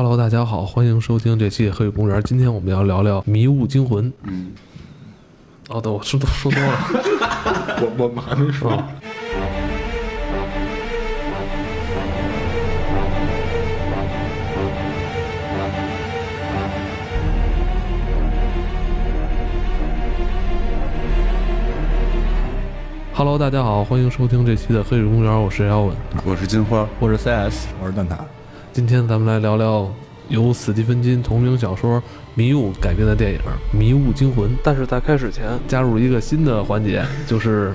Hello，大家好，欢迎收听这期《黑水公园》。今天我们要聊聊《迷雾惊魂》。嗯，哦，对，我说说多了。我我们还没说。啊 Hello，大家好，欢迎收听这期的《黑水公园》，我是姚文。我是金花，我是 CS，我是蛋挞。今天咱们来聊聊由史蒂芬金同名小说《迷雾》改编的电影《迷雾惊魂》。但是在开始前，加入一个新的环节，就是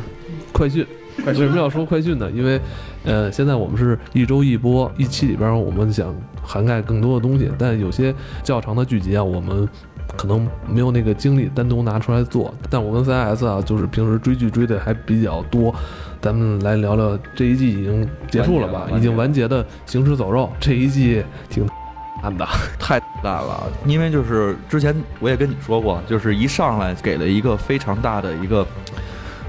快讯。为什么要说快讯呢？因为，呃，现在我们是一周一播，一期里边我们想涵盖更多的东西，但有些较长的剧集啊，我们可能没有那个精力单独拿出来做。但我跟 CS 啊，就是平时追剧追的还比较多，咱们来聊聊这一季已经结束了吧？已经完结的《行尸走肉》这一季挺暗的。太大了，因为就是之前我也跟你说过，就是一上来给了一个非常大的一个，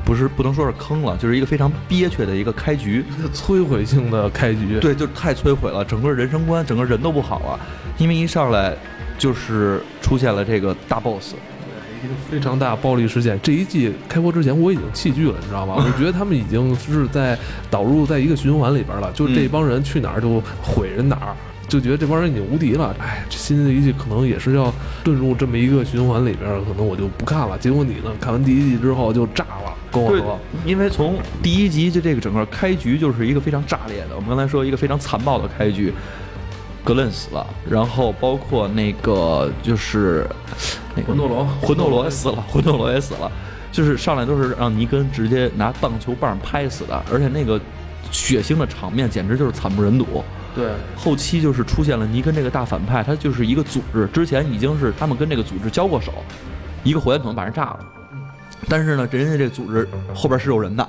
不是不能说是坑了，就是一个非常憋屈的一个开局。一个摧毁性的开局，对，就是太摧毁了，整个人生观，整个人都不好了，因为一上来就是出现了这个大 boss。一个非常大暴力事件。这一季开播之前，我已经弃剧了，你知道吗？我觉得他们已经是在导入在一个循环里边了，就这帮人去哪儿就毁人哪儿。就觉得这帮人已经无敌了，哎，这新的一季可能也是要遁入这么一个循环里边，可能我就不看了。结果你呢？看完第一季之后就炸了，跟我说，，因为从第一集就这个整个开局就是一个非常炸裂的，我们刚才说一个非常残暴的开局，格伦死了，然后包括那个就是那个魂斗罗，魂斗罗也死了，魂斗罗也死了，就是上来都是让尼根直接拿棒球棒拍死的，而且那个血腥的场面简直就是惨不忍睹。对，后期就是出现了尼根这个大反派，他就是一个组织，之前已经是他们跟这个组织交过手，一个火箭筒把人炸了，但是呢，人家这组织后边是有人的，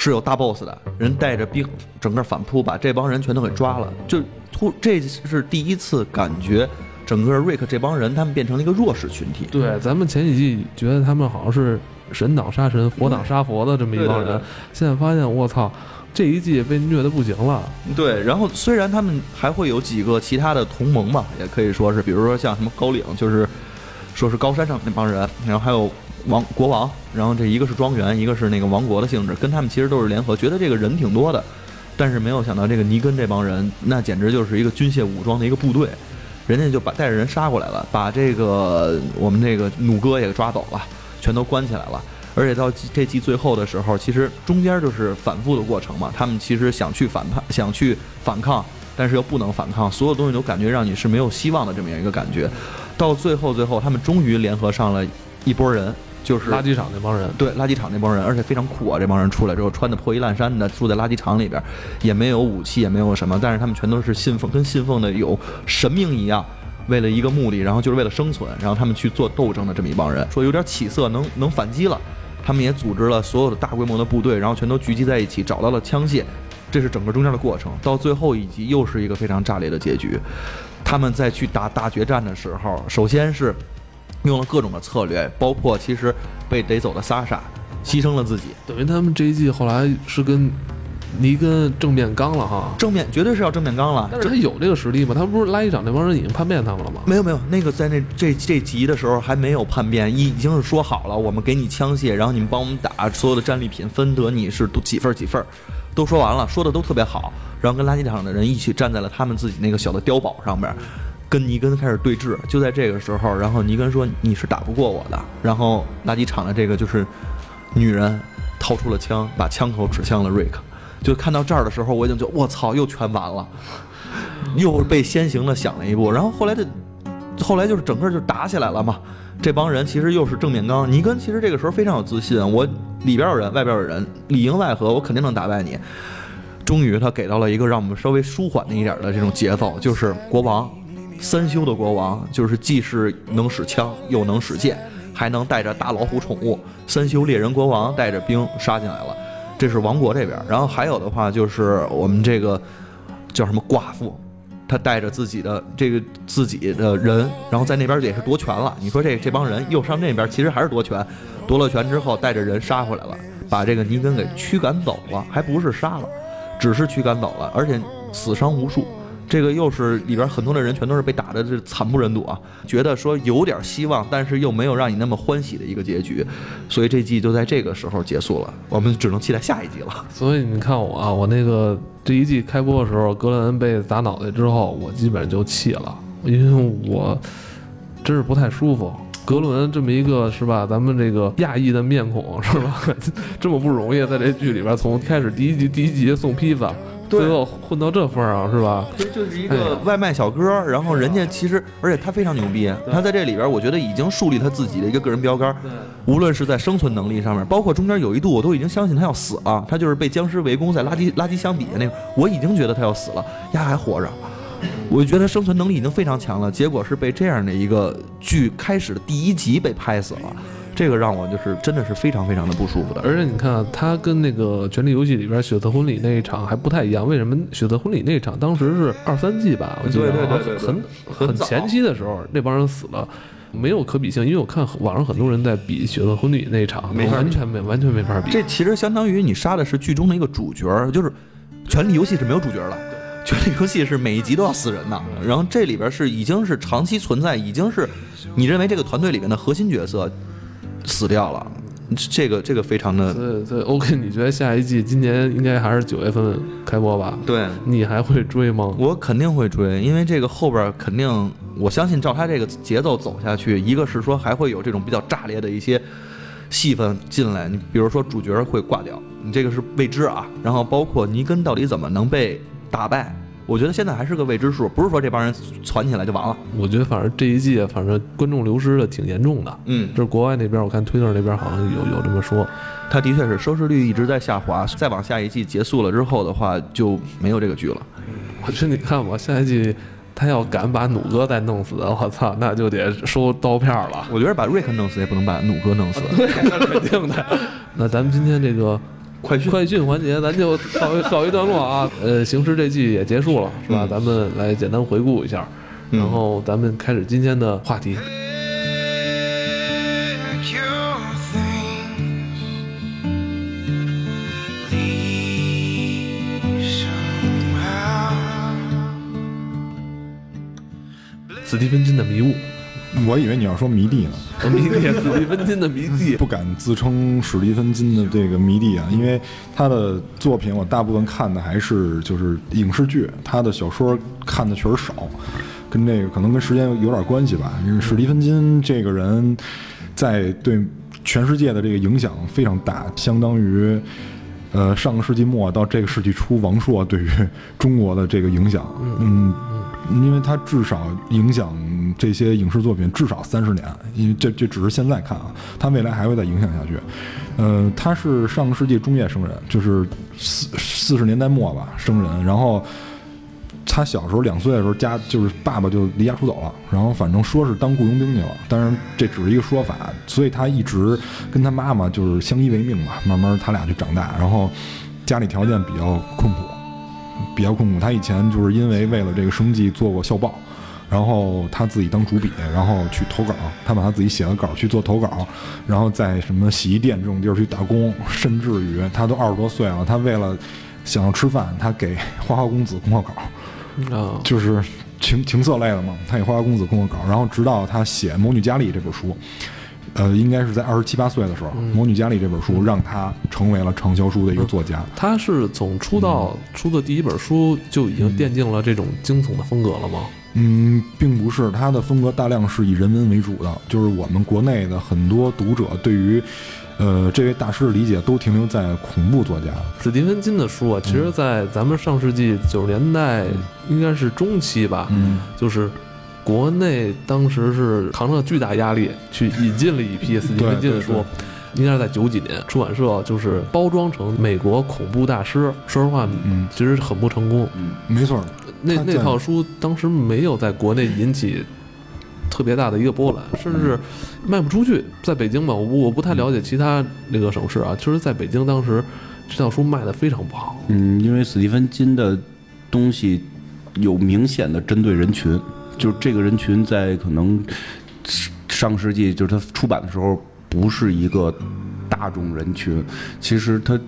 是有大 boss 的，人带着兵整个反扑，把这帮人全都给抓了，就突这是第一次感觉整个瑞克这帮人他们变成了一个弱势群体。对，咱们前几季觉得他们好像是神挡杀神，佛挡杀佛的这么一帮人，对对对现在发现我操，这一季被虐的不行了。对，然后虽然他们还会有几个其他的同盟吧，也可以说是，比如说像什么高岭，就是说是高山上那帮人，然后还有王国王，然后这一个是庄园，一个是那个王国的性质，跟他们其实都是联合，觉得这个人挺多的，但是没有想到这个尼根这帮人，那简直就是一个军械武装的一个部队，人家就把带着人杀过来了，把这个我们这个弩哥也抓走了，全都关起来了。而且到这季最后的时候，其实中间就是反复的过程嘛。他们其实想去反叛，想去反抗，但是又不能反抗，所有东西都感觉让你是没有希望的这么样一个感觉。到最后，最后他们终于联合上了一波人，就是垃圾场那帮人，对垃圾场那帮人，而且非常酷啊！这帮人出来之后穿的破衣烂衫的，住在垃圾场里边，也没有武器，也没有什么，但是他们全都是信奉，跟信奉的有神明一样，为了一个目的，然后就是为了生存，然后他们去做斗争的这么一帮人，说有点起色，能能反击了。他们也组织了所有的大规模的部队，然后全都聚集在一起，找到了枪械，这是整个中间的过程。到最后一集又是一个非常炸裂的结局。他们在去打大决战的时候，首先是用了各种的策略，包括其实被逮走的萨莎牺牲了自己，等于他们这一季后来是跟尼根正面刚了哈。正面绝对是要正面刚了。但是他有这个实力吗？他不是垃圾场那帮人已经叛变他们了吗？没有没有，那个在那这这集的时候还没有叛变，已已经是说好了，我们给你枪械，然后你们帮我们打，所有的战利品分得你是都几份儿几份儿，都说完了，说的都特别好，然后跟垃圾场的人一起站在了他们自己那个小的碉堡上面，跟尼根开始对峙。就在这个时候，然后尼根说你是打不过我的，然后垃圾场的这个就是女人掏出了枪，把枪口指向了瑞克。就看到这儿的时候，我已经就我操，又全完了，又被先行的想了一步，然后后来的。后来就是整个就打起来了嘛。这帮人其实又是正面刚，尼根其实这个时候非常有自信，我里边有人，外边有人，里应外合，我肯定能打败你。终于他给到了一个让我们稍微舒缓的一点的这种节奏，就是国王三修的国王，就是既是能使枪又能使剑，还能带着大老虎宠物。三修猎人国王带着兵杀进来了，这是王国这边。然后还有的话就是我们这个叫什么寡妇，他带着自己的这个自己的人，然后在那边也是夺权了。你说这这帮人又上那边，其实还是夺权，夺了权之后带着人杀回来了，把这个尼根给驱赶走了，还不是杀了，只是驱赶走了，而且死伤无数。这个又是里边很多的人全都是被打的这惨不忍睹啊，觉得说有点希望，但是又没有让你那么欢喜的一个结局，所以这季就在这个时候结束了，我们只能期待下一季了。所以你看我啊，我那个这一季开播的时候，格伦被砸脑袋之后，我基本上就气了，因为我真是不太舒服。格伦这么一个是吧，咱们这个亚裔的面孔是吧，这么不容易，在这剧里边从开始第一集第一集送披萨，对最后混到这份儿上是吧？这就是一个外卖小哥，然后人家其实，而且他非常牛逼，他在这里边，我觉得已经树立他自己的一个个人标杆。无论是在生存能力上面，包括中间有一度我都已经相信他要死了，他就是被僵尸围攻在垃圾垃圾箱底下那个，我已经觉得他要死了，丫还活着。我就觉得他生存能力已经非常强了，结果是被这样的一个剧开始的第一集被拍死了，这个让我就是真的是非常非常的不舒服的。而且你看啊，他跟那个《权力游戏》里边血色婚礼那一场还不太一样。为什么血色婚礼那一场当时是二三季吧？我记得对对对很很很前期的时候，那帮人死了。没有可比性，因为我看网上很多人在比血色婚礼那一场，没完全没完全没法比。这其实相当于你杀的是剧中的一个主角儿，就是《权力游戏》是没有主角的，《权力游戏》是每一集都要死人的。然后这里边是已经是长期存在，已经是你认为这个团队里面的核心角色死掉了，这个这个非常的对对，OK，你觉得下一季今年应该还是九月份开播吧？对。你还会追吗？我肯定会追，因为这个后边肯定，我相信照他这个节奏走下去，一个是说还会有这种比较炸裂的一些戏份进来，你比如说主角会挂掉，你这个是未知啊。然后包括尼根到底怎么能被打败，我觉得现在还是个未知数，不是说这帮人攒起来就完了。我觉得反正这一季，反正观众流失的挺严重的。嗯这是国外那边，我看推特那边好像有有这么说。他的确是收视率一直在下滑，再往下一季结束了之后的话，就没有这个剧了。我觉得你看吧，下一季他要敢把弩哥再弄死，我操，那就得收刀片了。我觉得把瑞克弄死也不能把弩哥弄死。那肯定的。那咱们今天这个快讯快讯环节，咱就告一告一段落啊。呃，行尸这季也结束了，是吧？嗯咱们来简单回顾一下，嗯然后咱们开始今天的话题。斯蒂芬金的迷雾，我以为你要说迷弟呢，迷弟，史蒂芬金的迷弟。不敢自称史蒂芬金的这个迷弟啊，因为他的作品我大部分看的还是就是影视剧，他的小说看的确实少，跟这个可能跟时间有有点关系吧。因为史蒂芬金这个人在对全世界的这个影响非常大，相当于。呃，上个世纪末到这个世纪初，王朔对于中国的这个影响，嗯，因为他至少影响这些影视作品至少三十年，因为这这只是现在看啊，他未来还会再影响下去。呃，他是上个世纪中叶生人，就是四四十年代末吧生人，然后他小时候两岁的时候，家就是爸爸就离家出走了，然后反正说是当雇佣兵去了，当然这只是一个说法，所以他一直跟他妈妈就是相依为命嘛，慢慢他俩就长大，然后家里条件比较困苦，比较困苦。他以前就是因为为了这个生计做过校报，然后他自己当主笔，然后去投稿，他把他自己写的稿去做投稿，然后在什么洗衣店这种地儿去打工，甚至于他都二十多岁了，他为了想要吃饭，他给花花公子供过稿。啊，就是情情色类的嘛，他给花花公子供过稿，然后直到他写《魔女佳丽》这本书，呃，应该是在二十七八岁的时候，魔女佳丽》这本书让他成为了畅销书的一个作家。他是从出道出的第一本书就已经奠定了这种惊悚的风格了吗？嗯，并不是，他的风格大量是以人文为主的，就是我们国内的很多读者对于，呃，这位大师的理解都停留在恐怖作家。史蒂芬金的书啊，其实，在咱们上世纪九十年代，应该是中期吧，嗯。就是国内当时是扛着巨大压力去引进了一批斯蒂芬金的书。应该是在九几年，出版社就是包装成美国恐怖大师。说实话，嗯，其实很不成功。嗯没错，那那套书当时没有在国内引起特别大的一个波澜，甚至卖不出去。在北京吧，我不我不太了解其他那个省市啊，其实在北京当时这套书卖的非常不好。嗯，因为史蒂芬金的东西有明显的针对人群，就是这个人群在可能上世纪就是他出版的时候不是一个大大众人群，其实他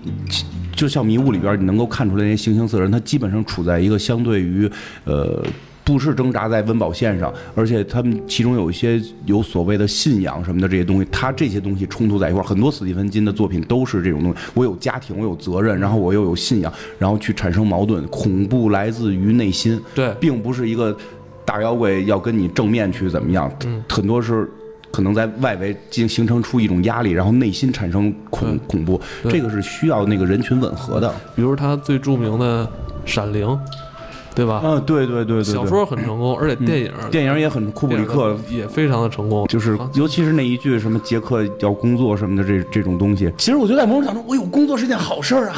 就像迷雾里边你能够看出来那些形形色色人，他基本上处在一个相对于呃。不是挣扎在温饱线上，而且他们其中有一些有所谓的信仰什么的这些东西，他这些东西冲突在一块儿。很多史蒂芬金的作品都是这种东西，我有家庭，我有责任，然后我又有信仰，然后去产生矛盾。恐怖来自于内心，对并不是一个大妖怪要跟你正面去怎么样，很多是可能在外围形形成出一种压力，然后内心产生恐恐怖，这个是需要那个人群吻合的。比如他最著名的《闪灵》，对吧？嗯，对对对对，对。小说很成功，而且电影电影也很库布里克也非常的成功，就是啊。尤其是那一句什么杰克要工作什么的这这种东西，其实我觉得在某种角度中，我有工作是件好事儿啊。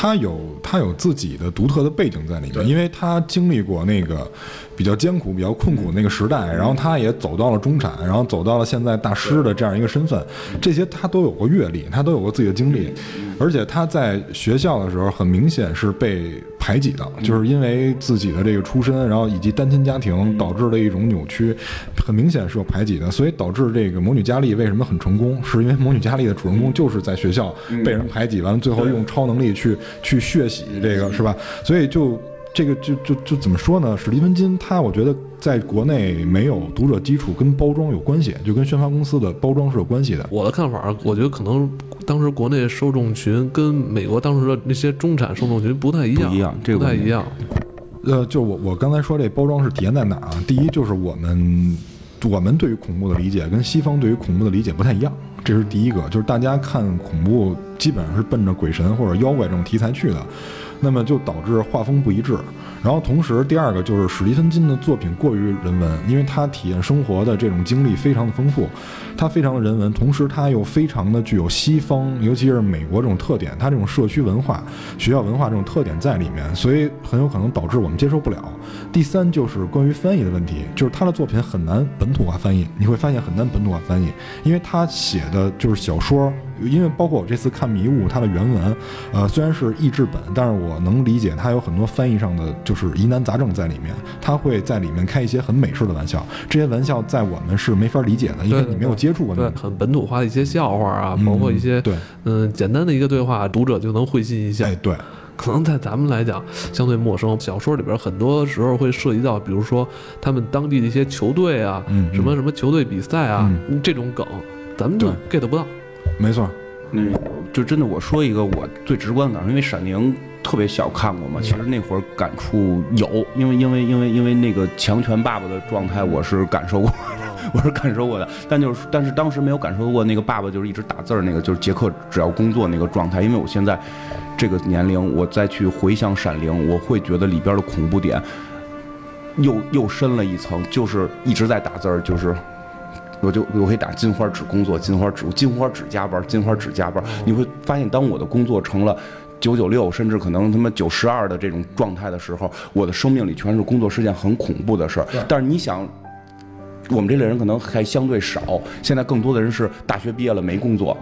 他有他有自己的独特的背景在里面，因为他经历过那个比较艰苦、比较困苦的那个时代，然后他也走到了中产，然后走到了现在大师的这样一个身份，这些他都有过阅历，他都有过自己的经历，而且他在学校的时候很明显是被排挤的，就是因为自己的这个出身，然后以及单亲家庭导致的一种扭曲，很明显是有排挤的，所以导致这个魔女佳丽为什么很成功，是因为魔女佳丽的主人公就是在学校被人排挤，完了最后用超能力去去血洗这个是吧？所以就。这个就就就怎么说呢？史蒂芬金他我觉得在国内没有读者基础，跟包装有关系，就跟宣发公司的包装是有关系的。我的看法，我觉得可能当时国内受众群跟美国当时的那些中产受众群不太一样，不一样这个不太一样。呃，就我我刚才说这包装是体现在哪儿啊？第一就是我们我们对于恐怖的理解跟西方对于恐怖的理解不太一样，这是第一个，就是大家看恐怖基本上是奔着鬼神或者妖怪这种题材去的，那么就导致画风不一致。然后同时，第二个就是史蒂芬金的作品过于人文，因为他体验生活的这种经历非常的丰富，他非常的人文，同时他又非常的具有西方，尤其是美国这种特点，他这种社区文化、学校文化这种特点在里面，所以很有可能导致我们接受不了。第三就是关于翻译的问题，就是他的作品很难本土化翻译，你会发现很难本土化翻译，因为他写的就是小说，因为包括我这次看《迷雾》，它的原文，呃，虽然是译制本，但是我能理解它有很多翻译上的就是疑难杂症在里面，它会在里面开一些很美式的玩笑，这些玩笑在我们是没法理解的，因为你没有接触过那对，种。很本土化的一些笑话啊，嗯包括一些对嗯简单的一个对话，读者就能会心一笑。哎，对，可能在咱们来讲相对陌生。小说里边很多时候会涉及到，比如说他们当地的一些球队啊，什么什么球队比赛啊，这种梗，咱们就 get 不到。没错，嗯，就真的我说一个我最直观的感受，因为《闪灵》特别小看过嘛，其实那会儿感触有，因为因为因为因为那个强权爸爸的状态，我是感受过，我是感受过的，但就是但是当时没有感受过那个爸爸就是一直打字儿那个，就是杰克只要工作那个状态，因为我现在这个年龄，我再去回想《闪灵》，我会觉得里边的恐怖点又又深了一层，就是一直在打字儿，就是。我就我可以打金花只工作，金花只金花只加班，金花只加班。你会发现，当我的工作成了九九六，甚至可能他妈九十二的这种状态的时候，我的生命里全是工作是件很恐怖的事儿。但是你想，我们这类人可能还相对少，现在更多的人是大学毕业了没工作。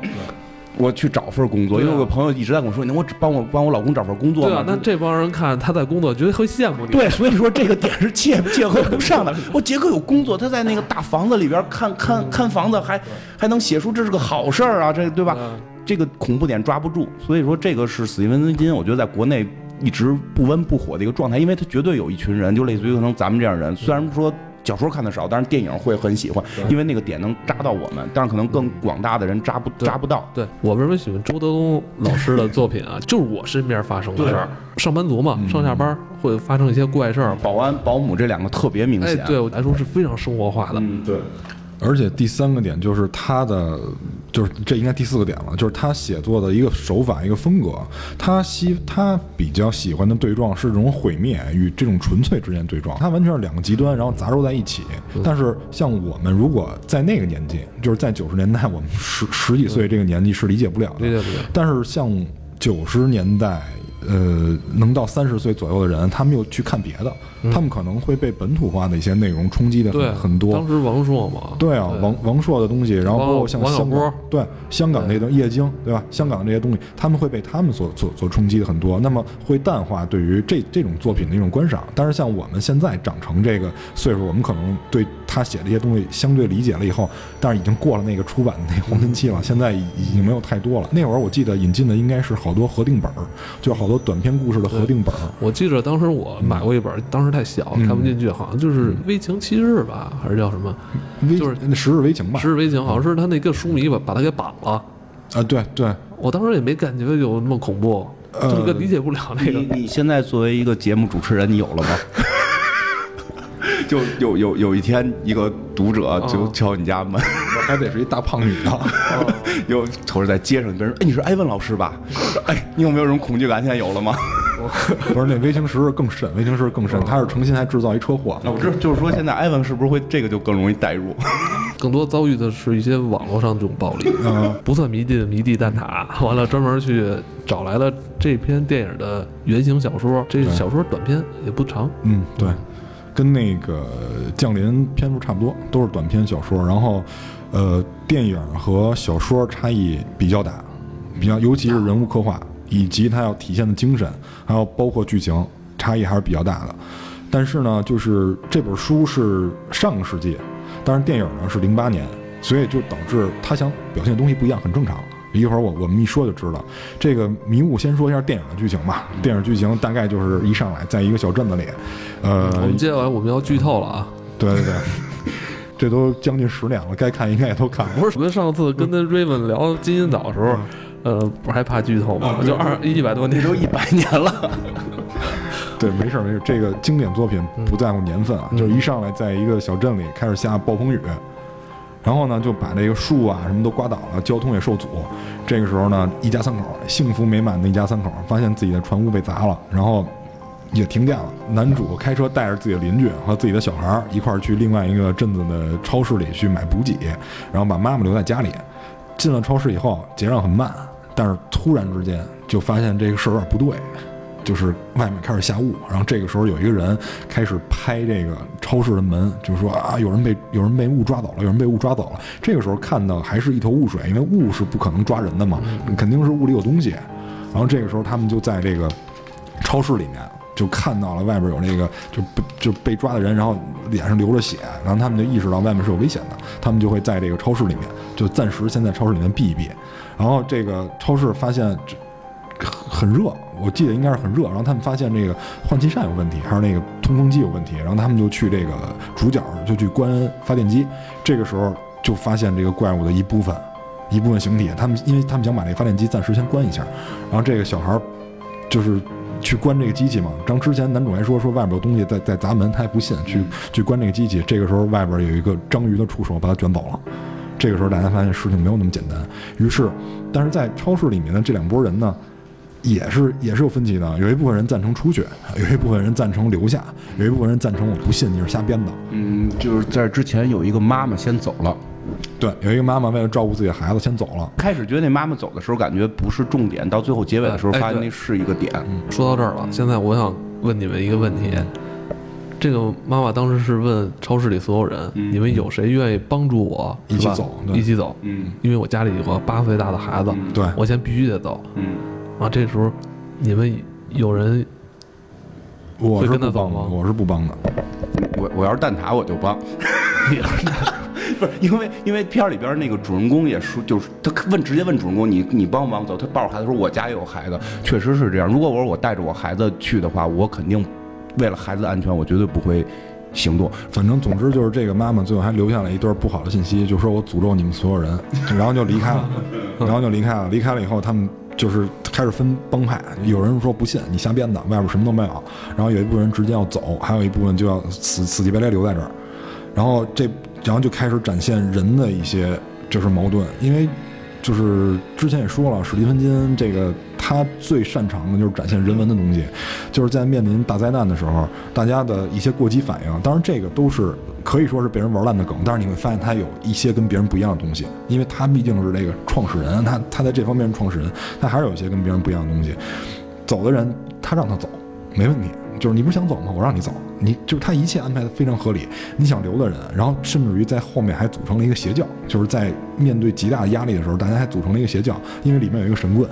我去找份工作，因为我有朋友一直在跟我说，那我帮我帮我老公找份工作吗。对啊，那这帮人看他在工作，绝对会羡慕你。对，所以说这个点是切切合不上的。我杰克有工作，他在那个大房子里边看看看房子，还还能写书这是个好事儿啊，这对吧？嗯这个恐怖点抓不住，所以说这个是史蒂文金，我觉得在国内一直不温不火的一个状态，因为他绝对有一群人，就类似于可能咱们这样人，虽然说。小说看的少，但是电影会很喜欢，因为那个点能扎到我们，但是可能更广大的人扎不扎不到。对我为什么喜欢周德东老师的作品啊？就是我身边发生的事儿。上班族嘛，上下班会发生一些怪事儿。保安、保姆这两个特别明哎，显。对我来说是非常生活化的。嗯，对。而且第三个点就是他的，就是这应该第四个点了，就是他写作的一个手法、一个风格。他喜他比较喜欢的对撞是这种毁灭与这种纯粹之间对撞，它完全是两个极端，然后杂糅在一起。但是像我们如果在那个年纪，就是在九十年代，我们十十几岁这个年纪是理解不了的。理解不了但是像九十年代，呃，能到三十岁左右的人，他们又去看别的，他们可能会被本土化的一些内容冲击的很，很多。当时王朔嘛，对啊，王王朔的东西，然后包括像香港波，对香港那种夜经，对吧？香港这些东西，他们会被他们所所所冲击的很多，那么会淡化对于这这种作品的一种观赏。但是像我们现在长成这个岁数，我们可能对他他写这些东西相对理解了以后，但是已经过了那个出版的那个黄金期了，现在已已经没有太多了。那会儿我记得引进的应该是好多合订本儿，就是好多短篇故事的合订本儿。我记着当时我买过一本，当时太小嗯看不进去，好像就是《危情七日》吧，还是叫什么就是那十日危情吧《十日危情》，好像是他那个书迷把把他给绑了。啊，对对，我当时也没感觉有那么恐怖，呃这个理解不了那个你。你现在作为一个节目主持人，你有了吗？就有有有一天，一个读者就哦敲你家门，我还得是一大胖女的。又瞅着在街上跟人，哎，你是艾文老师吧？哎，你有没有这种恐惧感？现在有了吗？不是那微型石更甚，微型石更甚，他是诚心还制造一车祸。那我知道，就是说现在艾文是不是会这个就更容易代入？更多遭遇的是一些网络上这种暴力，嗯不算迷弟的迷弟蛋挞，完了专门去找来了这篇电影的原型小说，这小说短篇也不长，嗯，对，跟那个降临篇幅差不多，都是短篇小说。然后，呃，电影和小说差异比较大，比较尤其是人物刻画以及它要体现的精神，还有包括剧情差异还是比较大的。但是呢，就是这本书是上个世纪，但是电影呢是零八年，所以就导致他想表现的东西不一样，很正常。一会儿我我们一说就知道，这个迷雾先说一下电影的剧情吧。电影剧情大概就是一上来在一个小镇子里，呃，我们接下来我们要剧透了啊！对对对，这都将近十年了，该看应该也都看过。不是，我们上次跟那 Raven 聊金银岛的时候，呃，不是还怕剧透吗？就二一百多年这都一百年了，对，没事儿没事儿，这个经典作品不在乎年份啊，就是一上来在一个小镇里开始下暴风雨，然后呢就把这个树啊什么都刮倒了，交通也受阻。这个时候呢，一家三口幸福美满的一家三口发现自己的船屋被砸了，然后也停电了。男主开车带着自己的邻居和自己的小孩儿一块儿去另外一个镇子的超市里去买补给，然后把妈妈留在家里。进了超市以后，结账很慢，但是突然之间就发现这个事儿有点不对，就是外面开始下雾，然后这个时候有一个人开始拍这个超市的门，就说啊，有人被有人被雾抓走了，有人被雾抓走了。这个时候看到还是一头雾水，因为雾是不可能抓人的嘛，肯定是雾里有东西。然后这个时候他们就在这个超市里面就看到了外边有那个就被就被抓的人，然后脸上流着血，然后他们就意识到外面是有危险的，他们就会在这个超市里面就暂时先在超市里面避一避。然后这个超市发现这很热，我记得应该是很热。然后他们发现这个换气扇有问题，还是那个通风机有问题。然后他们就去这个主角就去关发电机。这个时候就发现这个怪物的一部分，一部分形体。他们因为他们想把这个发电机暂时先关一下。然后这个小孩就是去关这个机器嘛。张之前男主还说说外边有东西在在砸门，他还不信，去去关这个机器。这个时候外边有一个章鱼的触手把他卷走了。这个时候大家发现事情没有那么简单，于是，但是在超市里面的这两拨人呢，也是也是有分歧的。有一部分人赞成出去，有一部分人赞成留下，有一部分人赞成我不信你是瞎编的。嗯，就是在之前有一个妈妈先走了。对，有一个妈妈为了照顾自己的孩子先走了。开始觉得那妈妈走的时候感觉不是重点，到最后结尾的时候发现那是一个点。说到这儿了，现在我想问你们一个问题：这个妈妈当时是问超市里所有人，嗯你们有谁愿意帮助我一起走一起走？嗯因为我家里有个八岁大的孩子，嗯对，我先必须得走。嗯，啊，这时候你们有人我是会跟他不帮的，走吗我是不帮的。我我要是蛋挞我就帮。不是因为因为片儿里边那个主人公也说，就是他问直接问主人公你你帮不帮我走？他抱着孩子说我家也有孩子，确实是这样。如果我说我带着我孩子去的话，我肯定为了孩子的安全，我绝对不会行动。反正总之就是这个妈妈最后还留下了一段不好的信息，就说我诅咒你们所有人，然后就离开了，然后就离开了。离开了以后，他们就是开始分帮派，有人说不信你瞎编的，外边什么都没有，然后有一部分人直接要走，还有一部分就要死死乞白赖留在这儿，然后这然后就开始展现人的一些就是矛盾，因为就是之前也说了，史蒂芬金这个他最擅长的就是展现人文的东西，就是在面临大灾难的时候，大家的一些过激反应。当然，这个都是可以说是被人玩烂的梗，但是你会发现他有一些跟别人不一样的东西，因为他毕竟是这个创始人，他他在这方面是创始人，他还是有一些跟别人不一样的东西。走的人，他让他走，没问题。就是你不是想走吗？我让你走，你就是他一切安排的非常合理。你想留的人，然后甚至于在后面还组成了一个邪教，就是在面对极大的压力的时候，大家还组成了一个邪教，因为里面有一个神棍，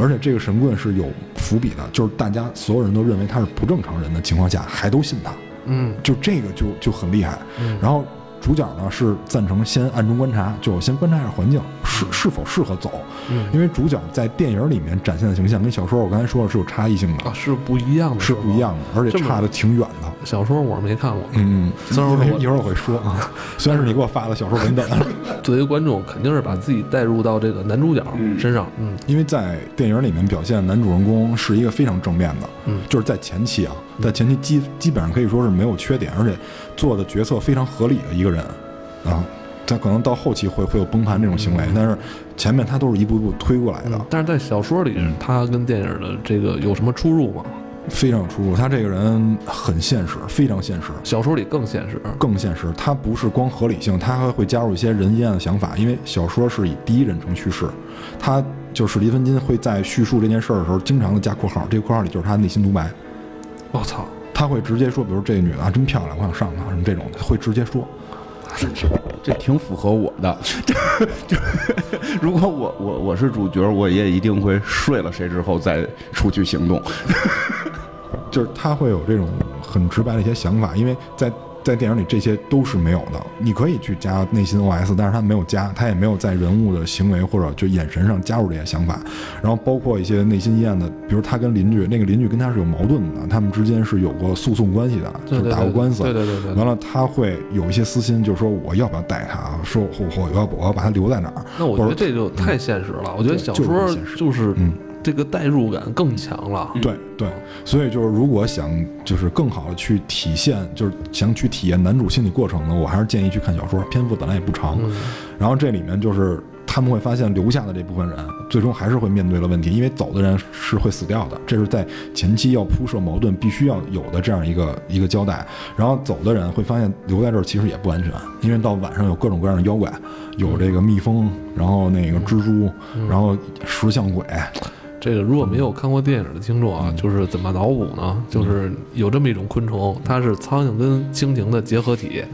而且这个神棍是有伏笔的，就是大家所有人都认为他是不正常人的情况下，还都信他，嗯。就这个就就很厉害。然后主角呢是赞成先暗中观察，就我先观察一下环境是是否适合走，嗯。因为主角在电影里面展现的形象跟小说我刚才说的是有差异性的，啊，是不一样的，是不一样的，而且差的挺远的。小说我没看过，嗯，虽然我一会儿一会儿我会说啊，虽然是你给我发的小说文本，作为观众肯定是把自己带入到这个男主角身上，嗯。因为在电影里面表现男主人公是一个非常正面的，嗯。就是在前期啊，在前期基基本上可以说是没有缺点，而且做的决策非常合理的一个人啊。他可能到后期会会有崩盘这种行为，但是前面他都是一步一步推过来的嗯，，但是在小说里，他跟电影的这个有什么出入吗？非常有出入。他这个人很现实，非常现实。小说里更现实，更现实，他不是光合理性，他还会加入一些人一样的想法。因为小说是以第一人称叙事，他就是史蒂芬金会在叙述这件事儿的时候，经常的加括号，这个括号里就是他内心独白。我操，他会直接说，比如这个女的啊真漂亮，我想上她什么这种的，会直接说。这挺符合我的。就 如果我我我是主角，我也一定会睡了谁之后再出去行动。就是他会有这种很直白的一些想法，因为在在电影里这些都是没有的。你可以去加内心 OS，但是他没有加，他也没有在人物的行为或者就眼神上加入这些想法。然后包括一些内心阴暗的，比如他跟邻居，那个邻居跟他是有矛盾的，他们之间是有过诉讼关系的，就是对对对打过官司。对对对对对完了，他会有一些私心，就是说我要不要带他，说我我要我要把他留在哪儿。那我觉得这就太现实了。我觉得小就是说很现实就是嗯这个代入感更强了。对对，所以就是如果想就是更好的去体现，就是想去体验男主心理过程呢，我还是建议去看小说，篇幅本来也不长。嗯然后这里面就是他们会发现留下的这部分人，最终还是会面对了问题，因为走的人是会死掉的，这是在前期要铺设矛盾必须要有的这样一个一个交代。然后走的人会发现留在这儿其实也不安全，因为到晚上有各种各样的妖怪，有这个蜜蜂，然后那个蜘蛛，然后石像鬼。这个如果没有看过电影的听众啊，就是怎么脑补呢？就是有这么一种昆虫，它是苍蝇跟蜻蜓的结合体，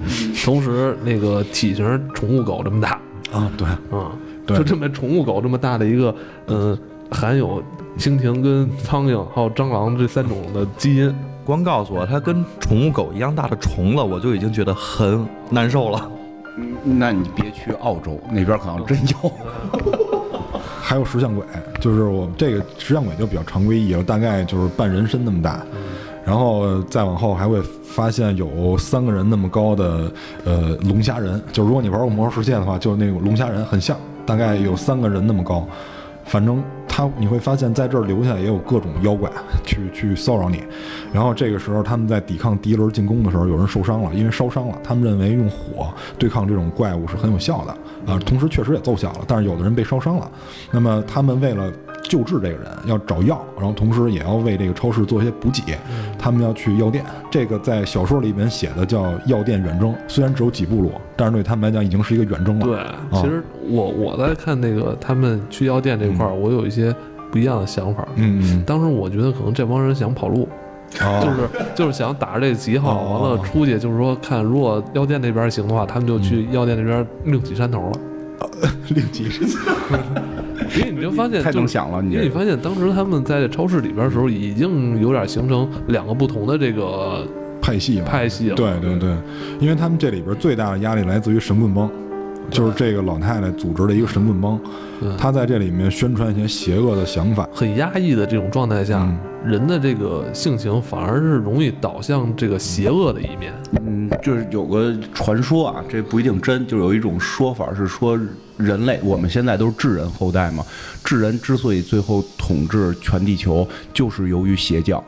同时那个体型宠物狗这么大，啊，对，嗯、对。就这么宠物狗这么大的一个，嗯、含有蜻蜓跟苍蝇还有蟑螂这三种的基因，光告诉我它跟宠物狗一样大的虫了，我就已经觉得很难受了。那你别去澳洲那边，可能真有。还有石像鬼，就是我们这个石像鬼就比较常规意义了，大概就是半人身那么大，然后再往后还会发现有三个人那么高的呃龙虾人，就如果你玩过魔兽世界的话，就那个龙虾人很像，大概有三个人那么高，反正他你会发现在这儿留下也有各种妖怪去去骚扰你，然后这个时候他们在抵抗第一轮进攻的时候，有人受伤了，因为烧伤了，他们认为用火对抗这种怪物是很有效的啊，同时确实也奏效了，但是有的人被烧伤了，那么他们为了救治这个人，要找药，然后同时也要为这个超市做一些补给，他们要去药店。这个在小说里面写的叫药店远征，虽然只有几步路，但是对他们来讲已经是一个远征了。对，其实我我在看那个他们去药店这块儿，我有一些不一样的想法。嗯，嗯当时我觉得可能这帮人想跑路，就是就是想打着这个旗号，哦完了出去就是说看，如果药店那边行的话，他们就去药店那边另起山头了。另起山头 因为你就发现，太就能想了，你因为你发现当时他们在超市里边的时候，已经有点形成两个不同的这个派系了。派系了。对对对，因为他们这里边最大的压力来自于神棍帮，就是这个老太太组织的一个神棍帮，嗯她在这里面宣传一些邪恶的想法。很压抑的这种状态下，嗯人的这个性情反而是容易导向这个邪恶的一面。嗯，就是有个传说啊，这不一定真，就有一种说法是说，人类我们现在都是智人后代嘛，智人之所以最后统治全地球，就是由于邪教，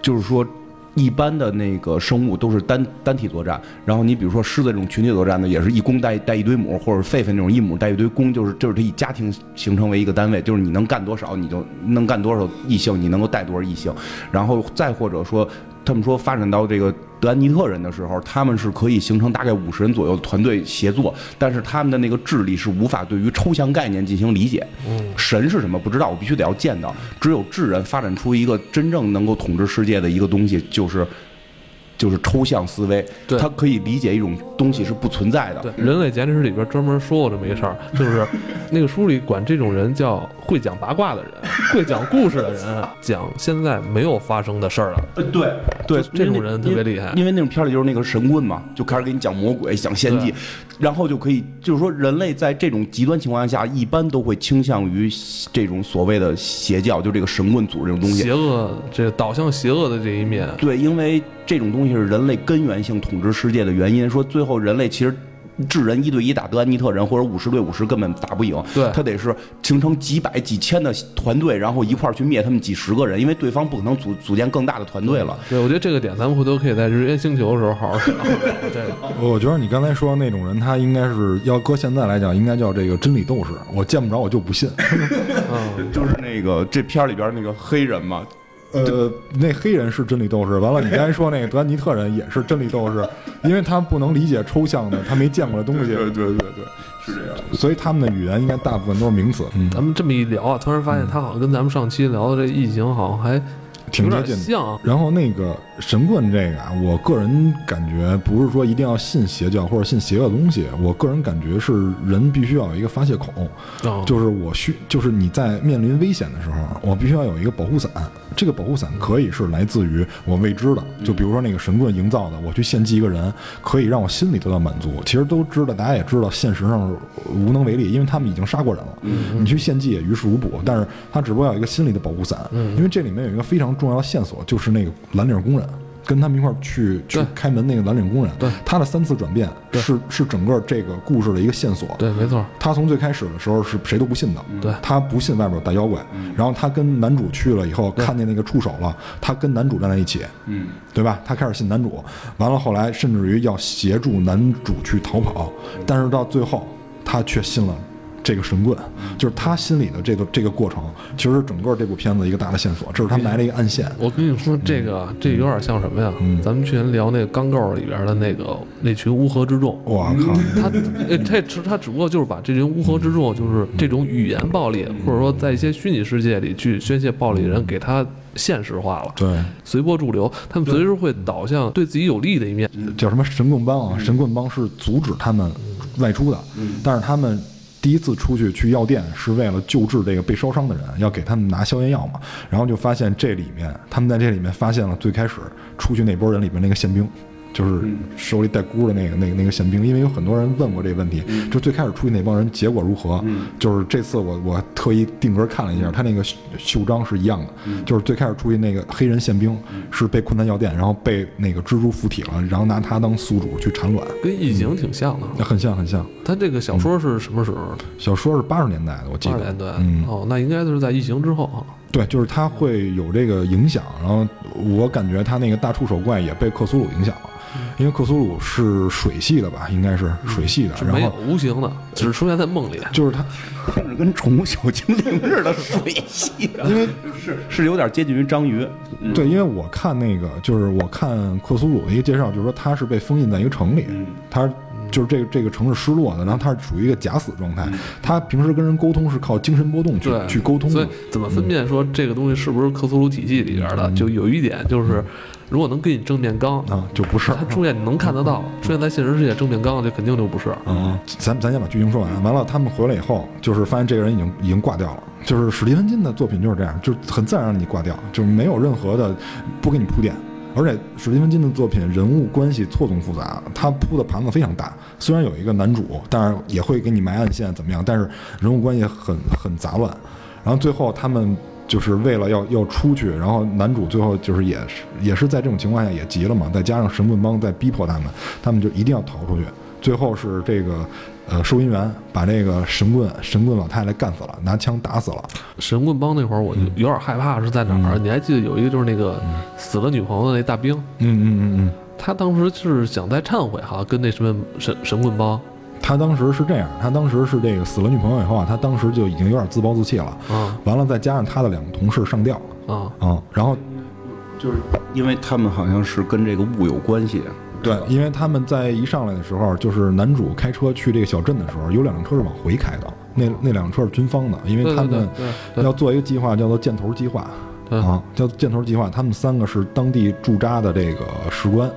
就是说。一般的那个生物都是单单体作战，然后你比如说狮子这种群体作战呢，也是一公带带一堆母，或者狒狒那种一母带一堆公，就是就是它以家庭形成为一个单位，就是你能干多少，你就能干多少异性，你能够带多少异性，然后再或者说，他们说发展到这个德安尼特人的时候，他们是可以形成大概五十人左右的团队协作，但是他们的那个智力是无法对于抽象概念进行理解。神是什么不知道，我必须得要见到。只有智人发展出一个真正能够统治世界的一个东西，就是就是抽象思维，对。他可以理解一种东西是不存在的。对，《人类简历史》里边专门说过这么一事儿，就是？那个书里管这种人叫会讲八卦的人，会讲故事的人，讲现在没有发生的事儿了。呃，对对，这种人特别厉害。因为那种片儿里就是那个神棍嘛，就开始给你讲魔鬼、讲献祭，然后就可以，就是说人类在这种极端情况下，一般都会倾向于这种所谓的邪教，就这个神棍组这种东西。邪。恶，这个导向邪恶的这一面，对，因为这种东西是人类根源性统治世界的原因。说最后人类其实智人一对一打德安尼特人，或者五十对五十根本打不赢。对他得是形成几百几千的团队，然后一块儿去灭他们几十个人，因为对方不可能组组建更大的团队了。对我觉得这个点咱们回头可以在日月星球的时候好好聊。对，我觉得你刚才说那种人，他应该是要搁现在来讲，应该叫这个真理斗士。我见不着我就不信。嗯，就是那个这片里边那个黑人嘛，呃，那黑人是真理斗士，完了你刚才说那个德安尼特人也是真理斗士，因为他不能理解抽象的，他没见过的东西，对对对对，是这样。所以他们的语言应该大部分都是名词。嗯，咱们这么一聊啊，突然发现他好像跟咱们上期聊的这异形好像还挺接近的。然后那个神棍这个啊，我个人感觉不是说一定要信邪教或者信邪恶的东西，我个人感觉是人必须要有一个发泄口，哦就是我需就是你在面临危险的时候，我必须要有一个保护伞。这个保护伞可以是来自于我未知的，就比如说那个神棍营造的，我去献祭一个人，可以让我心里得到满足。其实都知道，大家也知道，现实上无能为力，因为他们已经杀过人了。你去献祭也于事无补，但是他只不过要有一个心理的保护伞，因为这里面有一个非常重要的线索，就是那个蓝领工人。跟他们一块儿去去开门那个蓝领工人，对他的三次转变是是整个这个故事的一个线索。对，没错，他从最开始的时候是谁都不信的，对他不信外边有大妖怪，然后他跟男主去了以后，看见那个触手了，他跟男主站在一起，嗯，对吧？他开始信男主，完了后来甚至于要协助男主去逃跑，但是到最后他却信了。这个神棍，就是他心里的这个这个过程，其实整个这部片子一个大的线索，这是他埋了一个暗线。我跟你说，这个这有点像什么呀？嗯咱们去年聊那个《钢构》里边的那个那群乌合之众，我靠，他呃，他只他只不过就是把这群乌合之众，就是这种语言暴力，或者说在一些虚拟世界里去宣泄暴力的人，给他现实化了，对，随波逐流，他们随时会导向对自己有利的一面。叫什么神棍帮啊？神棍帮是阻止他们外出的，但是他们第一次出去去药店是为了救治这个被烧伤的人，要给他们拿消炎药嘛。然后就发现这里面，他们在这里面发现了最开始出去那波人里面那个宪兵。就是手里带箍的那个、那个、那个宪兵，因为有很多人问过这个问题，就最开始出去那帮人结果如何？就是这次我我特意定格看了一下，他那个袖章是一样的，就是最开始出去那个黑人宪兵是被困在药店，然后被那个蜘蛛附体了，然后拿他当宿主去产卵，跟异形挺像的。很像很像。他这个小说是什么时候？小说是八十年代的，我记得。八十年代。嗯，哦，那应该就是在异形之后啊。对，就是他会有这个影响，然后我感觉他那个大触手怪也被克苏鲁影响了，因为克苏鲁是水系的吧，应该是水系的，是没有然后无形的，只是出现在梦里。就是它，听着跟宠物小精灵似的，水系的，因为是是有点接近于章鱼。嗯对，因为我看那个就是我看克苏鲁的一个介绍，就是说他是被封印在一个城里，他就是这个这个城市失落的，然后他是处于一个假死状态，他平时跟人沟通是靠精神波动去对，去沟通的所以，怎么分辨说这个东西是不是克苏鲁体系里边的？就有一点就是，如果能跟你正面刚，啊，就不是他出现你能看得到，出现在现实世界正面刚，这肯定就不是。啊，咱咱先把剧情说完。完了，他们回来以后，就是发现这个人已经已经挂掉了。就是史蒂芬金的作品就是这样，就很自然让你挂掉，就是没有任何的不给你铺垫。而且史蒂芬金的作品人物关系错综复杂，他铺的盘子非常大。虽然有一个男主，但是也会给你埋暗线怎么样，但是人物关系很很杂乱。然后最后他们就是为了要要出去，然后男主最后就是也是也是在这种情况下也急了嘛，再加上神棍帮在逼迫他们，他们就一定要逃出去。最后是这个呃收银员把这个神棍神棍老太太干死了，拿枪打死了。神棍帮那会儿我就有点害怕是在哪儿？你还记得有一个就是那个死了女朋友的那大兵，嗯嗯嗯嗯，他当时是想在忏悔哈，跟那什么神神棍帮他当时是这样，他当时是这个死了女朋友以后啊，他当时就已经有点自暴自弃了。啊完了，再加上他的两个同事上吊。啊，啊、然后就是因为他们好像是跟这个雾有关系。对，因为他们在一上来的时候，就是男主开车去这个小镇的时候，有两辆车是往回开的，那那两辆车是军方的，因为他们要做一个计划，叫做箭头计划。对。啊，叫箭头计划。他们三个是当地驻扎的这个士官，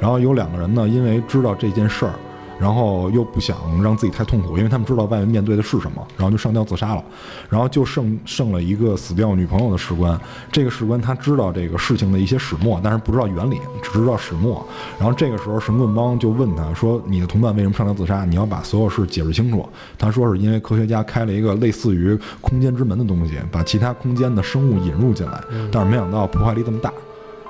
然后有两个人呢，因为知道这件事儿，然后又不想让自己太痛苦，因为他们知道外面面对的是什么，然后就上吊自杀了。然后就剩剩了一个死掉女朋友的士官，这个士官他知道这个事情的一些始末，但是不知道原理，只知道始末。然后这个时候神棍帮就问他说：“你的同伴为什么上吊自杀？你要把所有事解释清楚。”他说是因为科学家开了一个类似于空间之门的东西，把其他空间的生物引入进来，但是没想到破坏力这么大。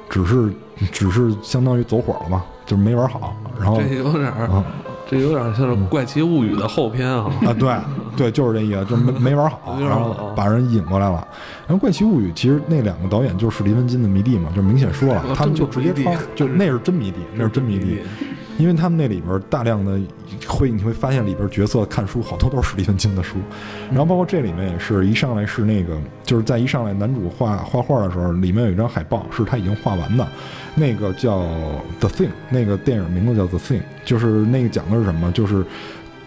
只是只是相当于走火了嘛，就是没玩好，然后这有点儿啊，这有点像是《怪奇物语》的后篇啊。啊，对对，就是这意思，就没 没玩好，然后把人引过来了。然后《怪奇物语》其实那两个导演就是史蒂芬金的迷弟嘛，就明显说了啊，他们就直接抄，就 那是真迷弟，那是真迷弟，因为他们那里边大量的会你会发现里边角色看书好多都是史蒂芬金的书，然后包括这里面也是一上来是那个就是在一上来男主画画画的时候，里面有一张海报是他已经画完的，那个叫 The Thing，那个电影名字叫 The Thing，就是那个讲的是什么？就是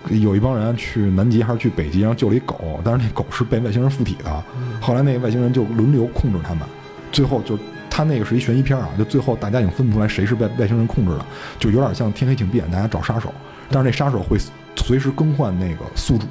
有一帮人去南极还是去北极，然后救了一狗，但是那狗是被外星人附体的，后来那个外星人就轮流控制他们，最后就他那个是一悬疑片啊，就最后大家已经分不出来谁是被外星人控制的，就有点像天黑请闭眼，大家找杀手，但是那杀手会随时更换那个宿主。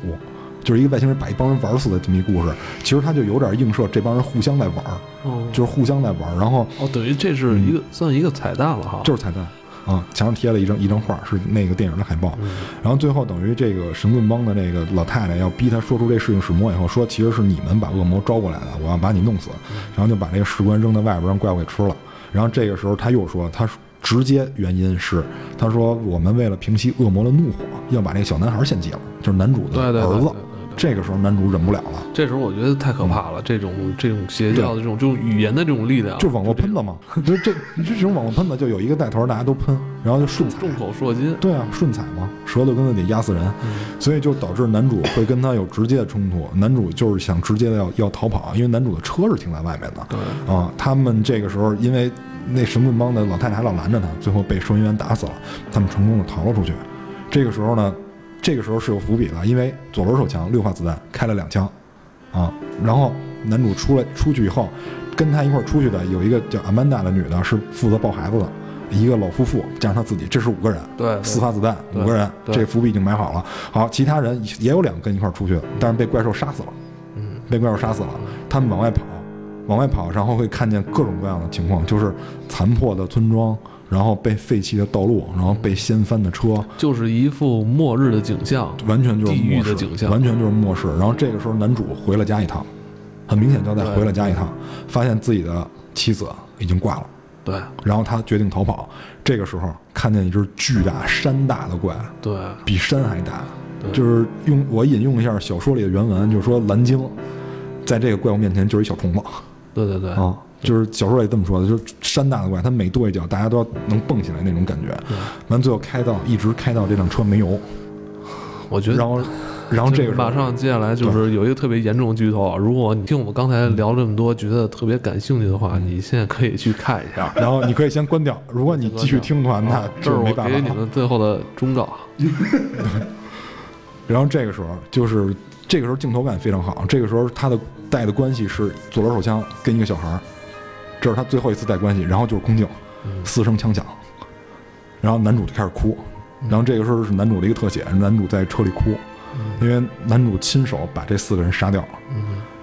就是一个外星人把一帮人玩死的这么一故事，其实他就有点映射这帮人互相在玩，哦，就是互相在玩，然后哦，等于这是一个算一个彩蛋了哈。就是彩蛋啊，墙上贴了一张一张画，是那个电影的海报。然后最后等于这个神棍帮的那个老太太要逼他说出这事情始末以后，说其实是你们把恶魔招过来的，我要把你弄死，然后就把那个士官扔在外边让怪物给吃了。然后这个时候他又说，他直接原因是他说我们为了平息恶魔的怒火，要把那个小男孩献祭了，就是男主的儿子对对。对这个时候男主忍不了了。这时候我觉得太可怕了，这种这种邪教的这种这种语言的这种力量，就网络喷子嘛，就这这种网络喷子就有一个带头，大家都喷，然后就顺踩，众口铄金。对啊，顺踩嘛，舌头根子得压死人，所以就导致男主会跟他有直接的冲突。男主就是想直接的要要逃跑，因为男主的车是停在外面的。对，啊，他们这个时候因为那神棍帮的老太太还老拦着他，最后被收银员打死了，他们成功的逃了出去。这个时候呢，这个时候是有伏笔的，因为左轮手枪六发子弹开了两枪，啊，然后男主出来出去以后，跟他一块儿出去的有一个叫阿曼达的女的，是负责抱孩子的。一个老夫妇加上他自己，这是五个人，对对四发子弹，五个人，这伏笔已经埋好了。好，其他人也有两个跟一块儿出去的，但是被怪兽杀死了。嗯，被怪兽杀死了。他们往外跑，往外跑，然后会看见各种各样的情况，就是残破的村庄，然后被废弃的道路，然后被掀翻的车，就是一副末日的景象。完全就是地狱末世的景象完全就是末世。然后这个时候，男主回了家一趟，很明显交代对回了家一趟，发现自己的妻子已经挂了。对然后他决定逃跑。这个时候看见一只巨大山大的怪，对，比山还大，就是用我引用一下小说里的原文，就是说蓝鲸在这个怪物面前就是一小虫子对对对，啊，就是小说里这么说的，就是山大的怪，它每跺一脚，大家都要能蹦起来那种感觉。完最后开到一直开到这辆车没油，我觉得然后然后这个马上接下来就是有一个特别严重的剧透啊！如果你听我们刚才聊了这么多，觉得特别感兴趣的话，你现在可以去看一下。然后你可以先关掉，如果你继续听的话，那啊这是我给你。们最后的忠告。然后这个时候就是这个时候镜头感非常好，这个时候他的带的关系是左轮手枪跟一个小孩儿，这是他最后一次带关系，然后就是空镜，四声枪响，然后男主就开始哭，然后这个时候是男主的一个特写，男主在车里哭，因为男主亲手把这四个人杀掉了。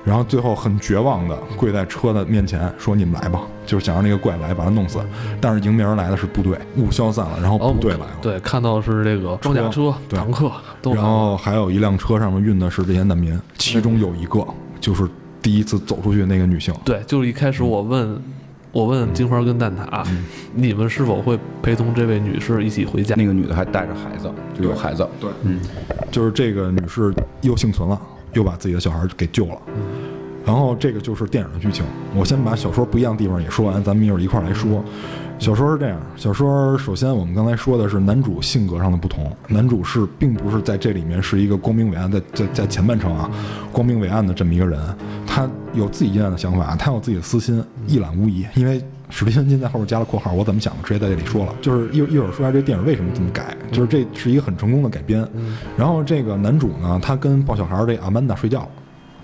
然后最后很绝望的跪在车的面前说：“你们来吧！”就是想让那个怪来把他弄死。但是迎面而来的是部队，雾消散了，然后哦部队来了。对，看到的是这个装甲车、坦克然后还有一辆车上面运的是这些难民，其中有一个就是第一次走出去的那个女性。对，就是一开始我问，我问金花跟蛋挞，你们是否会陪同这位女士一起回家？那个女的还带着孩子，就有孩子。对，嗯，就是这个女士又幸存了，又把自己的小孩给救了。然后这个就是电影的剧情。我先把小说不一样的地方也说完，咱们一会儿一块儿来说。小说是这样，小说首先我们刚才说的是男主性格上的不同，男主是并不是在这里面是一个光明伟岸，在在在前半程啊，光明伟岸的这么一个人，他有自己阴暗的想法，他有自己的私心，一览无遗。因为史蒂芬金在后面加了括号，我怎么想的直接在这里说了，就是一一会儿说一下这电影为什么这么改，就是这是一个很成功的改编。然后这个男主呢，他跟抱小孩儿这阿曼达睡觉。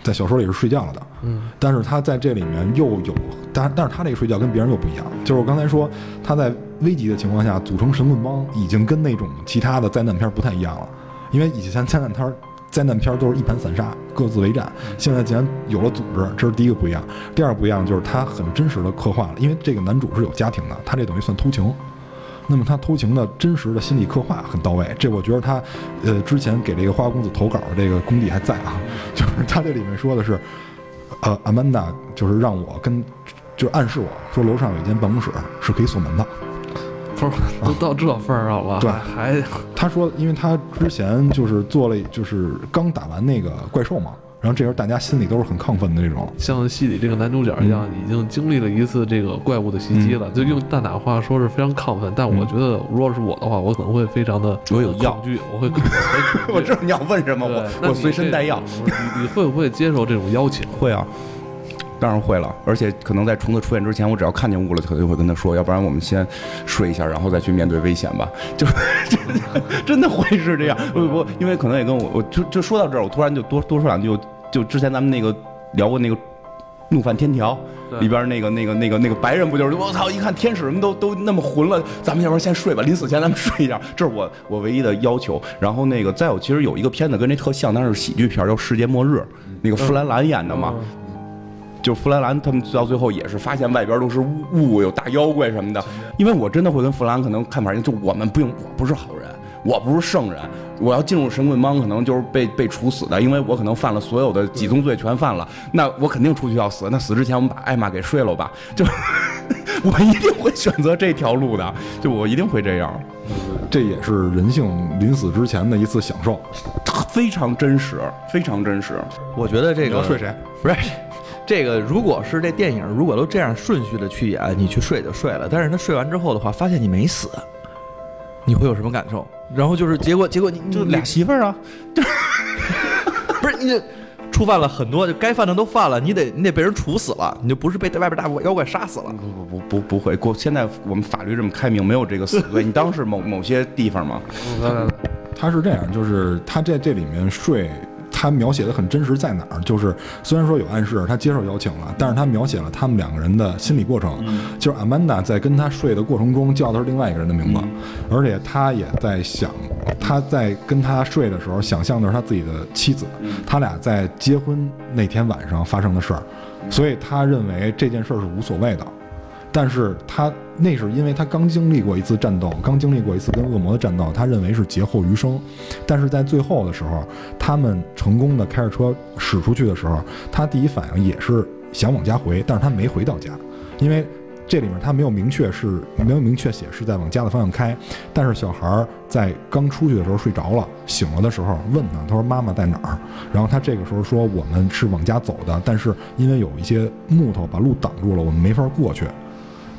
在小说里是睡觉了的，嗯，但是他在这里面又有，但但是他这个睡觉跟别人又不一样，就是我刚才说他在危急的情况下组成神棍帮，已经跟那种其他的灾难片不太一样了。因为以前灾难片儿灾难片儿都是一盘散沙，各自为战。现在既然有了组织，这是第一个不一样。第二不一样就是他很真实的刻画了，因为这个男主是有家庭的，他这等于算偷情。那么他偷情的真实的心理刻画很到位，这我觉得他，呃，之前给这个花花公子投稿的这个功底还在啊，就是他这里面说的是，呃，阿曼达就是让我跟，就暗示我说楼上有一间办公室是可以锁门的。不是都到这份儿上了，对还还 他说，因为他之前就是做了，就是刚打完那个怪兽嘛，然后这时候大家心里都是很亢奋的那种，像戏里这个男主角一样，已经经历了一次这个怪物的袭击了。就用蛋挞话说是非常亢奋，但我觉得如果是我的话，我可能会非常的我有药恐惧，我会我会恐惧 我知道你要问什么，我我随身带药。你你会不会接受这种邀请？会啊，当然会了。而且可能在虫子出现之前，我只要看见雾了，可能就会跟他说，要不然我们先睡一下，然后再去面对危险吧。就真的 真的会是这样。不不，因为可能也跟我，我就就说到这儿，我突然就多多说两句。就就之前咱们那个聊过那个。怒犯天条里边那个那个那个那个白人不就是我操！一看天使什么都都那么混了，咱们要不然先睡吧，临死前咱们睡一下，这是我我唯一的要求。然后那个再有，其实有一个片子跟这特像，但是喜剧片叫《世界末日》，那个弗兰兰演的嘛。就弗兰兰他们到最后也是发现外边都是雾，有大妖怪什么的。因为我真的会跟弗兰兰可能看法一样，就我们不用，我不是好人，我不是圣人，我要进入神棍帮可能就是被被处死的，因为我可能犯了所有的几宗罪全犯了，那我肯定出去要死。那死之前我们把艾玛给睡了吧，就 我一定会选择这条路的，就我一定会这样，这也是人性临死之前的一次享受。非常真实，非常真实。我觉得这个你要睡谁？不是这个，如果是这电影如果都这样顺序的去演，你去睡就睡了。但是他睡完之后的话，发现你没死，你会有什么感受？然后就是结果，结果你就俩媳妇儿啊，不是你这触犯了很多，就该犯的都犯了，你得你得被人处死了，你就不是被外边大妖怪杀死了。不不不不会过。现在我们法律这么开明，没有这个死罪。你当时某某些地方吗？来来来，他是这样，就是他在这里面睡，他描写的很真实，在哪儿？就是虽然说有暗示，他接受邀请了，但是他描写了他们两个人的心理过程。就是阿曼达在跟他睡的过程中叫的是另外一个人的名字，而且他也在想，他在跟他睡的时候想象的是他自己的妻子，他俩在结婚那天晚上发生的事儿，所以他认为这件事儿是无所谓的。但是他那是因为他刚经历过一次战斗，刚经历过一次跟恶魔的战斗，他认为是劫后余生。但是在最后的时候，他们成功的开着车驶出去的时候，他第一反应也是想往家回，但是他没回到家，因为这里面他没有明确是没有明确写是在往家的方向开。但是小孩在刚出去的时候睡着了，醒了的时候问他，他说妈妈在哪儿？然后他这个时候说我们是往家走的，但是因为有一些木头把路挡住了，我们没法过去。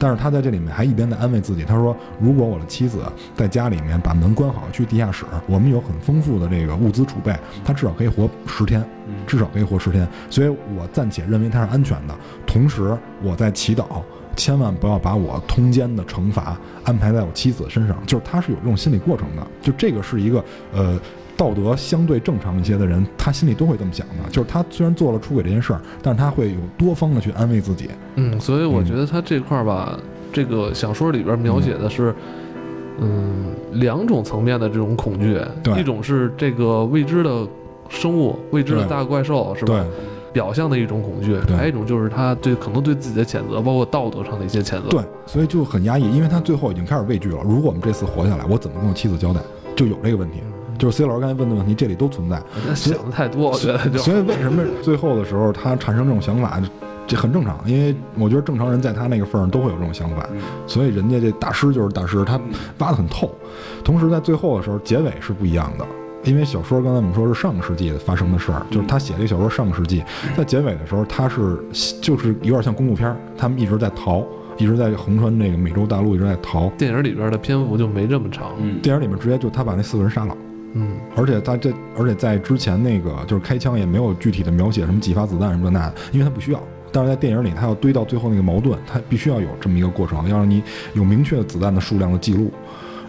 但是他在这里面还一边在安慰自己，他说：“如果我的妻子在家里面把门关好，去地下室，我们有很丰富的这个物资储备，他至少可以活十天，至少可以活十天。所以我暂且认为他是安全的。同时，我在祈祷，千万不要把我通奸的惩罚安排在我妻子身上。就是他是有这种心理过程的，就这个是一个呃。”道德相对正常一些的人，他心里都会这么想的，就是他虽然做了出轨这件事儿，但是他会有多方的去安慰自己。嗯，所以我觉得他这块儿吧，这个小说里边描写的是，嗯，两种层面的这种恐惧，对一种是这个未知的生物、未知的大怪兽，是吧？对表象的一种恐惧，对还有一种就是他对可能对自己的谴责，包括道德上的一些谴责。对，所以就很压抑，因为他最后已经开始畏惧了。如果我们这次活下来，我怎么跟我妻子交代？就有这个问题。就是 C 老师刚才问的问题，这里都存在。那想的太多，我觉得就所以为什么最后的时候他产生这种想法，这很正常。因为我觉得正常人在他那个份儿上都会有这种想法，所以人家这大师就是大师，他挖得很透。同时在最后的时候，结尾是不一样的。因为小说刚才我们说是上个世纪发生的事儿，就是他写这个小说上个世纪，在结尾的时候，他是就是有点像公路片儿，他们一直在逃，一直在横穿那个美洲大陆，一直在逃。电影里边的篇幅就没这么长。嗯电影里面直接就他把那四个人杀了。嗯，而且他这，而且在之前那个就是开枪也没有具体的描写什么几发子弹什么的那的，因为他不需要。但是在电影里，他要堆到最后那个矛盾，他必须要有这么一个过程，要让你有明确的子弹的数量的记录。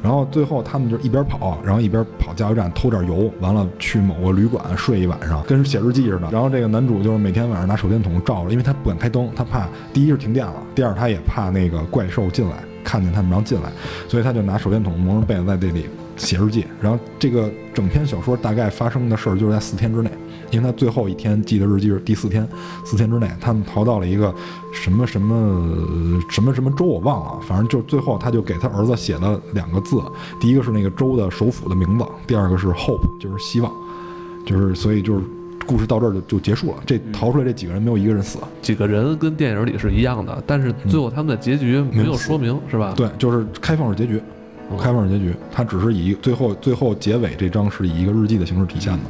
然后最后他们就一边跑，然后一边跑加油站偷点油，完了去某个旅馆睡一晚上，跟写日记似的。然后这个男主就是每天晚上拿手电筒照着，因为他不敢开灯，他怕第一是停电了，第二他也怕那个怪兽进来，看见他们然后进来，所以他就拿手电筒蒙着被子在这里写日记。然后这个整篇小说大概发生的事儿就是在四天之内，因为他最后一天记的日记是第四天，四天之内他们逃到了一个什么什么呃什么什么州我忘了，反正就最后他就给他儿子写了两个字，第一个是那个州的首府的名字，第二个是 hope，就是希望，就是所以就是故事到这儿就就结束了。这逃出来这几个人没有一个人死，几个人跟电影里是一样的，但是最后他们的结局没有说明，是吧？对，就是开放式结局，哦开放结局，它只是以最后最后结尾这张是以一个日记的形式体现的，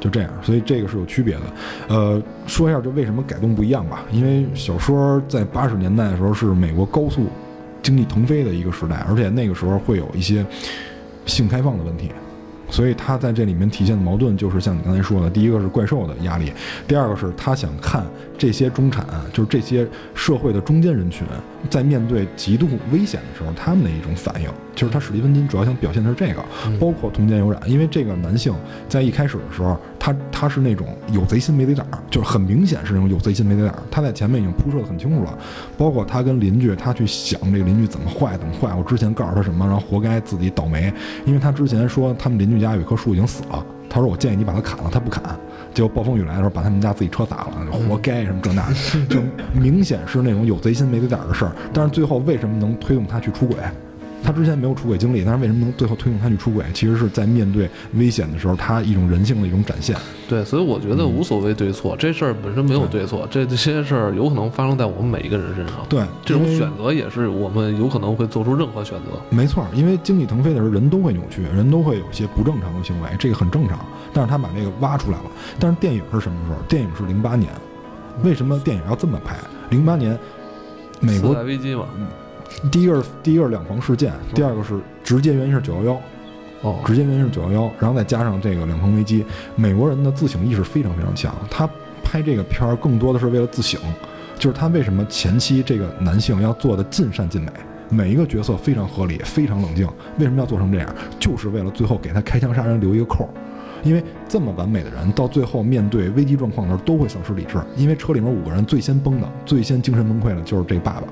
就这样，所以这个是有区别的。呃，说一下这为什么改动不一样吧，因为小说在八十年代的时候是美国高速经济腾飞的一个时代，而且那个时候会有一些性开放的问题。所以他在这里面体现的矛盾，就是像你刚才说的，第一个是怪兽的压力，第二个是他想看这些中产，就是这些社会的中间人群，在面对极度危险的时候，他们的一种反应。就是他史蒂芬金主要想表现的是这个，包括通奸有染，因为这个男性在一开始的时候，他他是那种有贼心没贼胆儿，就是很明显是那种有贼心没贼胆儿。他在前面已经铺设的很清楚了，包括他跟邻居，他去想这个邻居怎么坏怎么坏，我之前告诉他什么，然后活该自己倒霉，因为他之前说他们邻居家有一棵树已经死了，他说我建议你把它砍了，他不砍，结果暴风雨来的时候把他们家自己车砸了，活该什么这那的，就明显是那种有贼心没贼胆儿的事儿。但是最后为什么能推动他去出轨？他之前没有出轨经历，但是为什么能最后推动他去出轨？其实是在面对危险的时候，他一种人性的一种展现。对，所以我觉得无所谓对错，这事儿本身没有对错，这这些事儿有可能发生在我们每一个人身上。对，这种选择也是我们有可能会做出任何选择。没错，因为经济腾飞的时候，人都会扭曲，人都会有一些不正常的行为，这个很正常。但是他把这个挖出来了。但是电影是什么时候？电影是零八年。为什么电影要这么拍？零八年，美国贷危机嘛，第一个是第一个是两房事件，第二个是直接原因是九幺幺，哦，直接原因是九幺幺，然后再加上这个两房危机，美国人的自省意识非常非常强。他拍这个片儿更多的是为了自省，就是他为什么前期这个男性要做的尽善尽美，每一个角色非常合理，非常冷静，为什么要做成这样？就是为了最后给他开枪杀人留一个扣儿。因为这么完美的人，到最后面对危机状况的时候都会丧失理智。因为车里面五个人最先崩的、最先精神崩溃的就是这爸爸。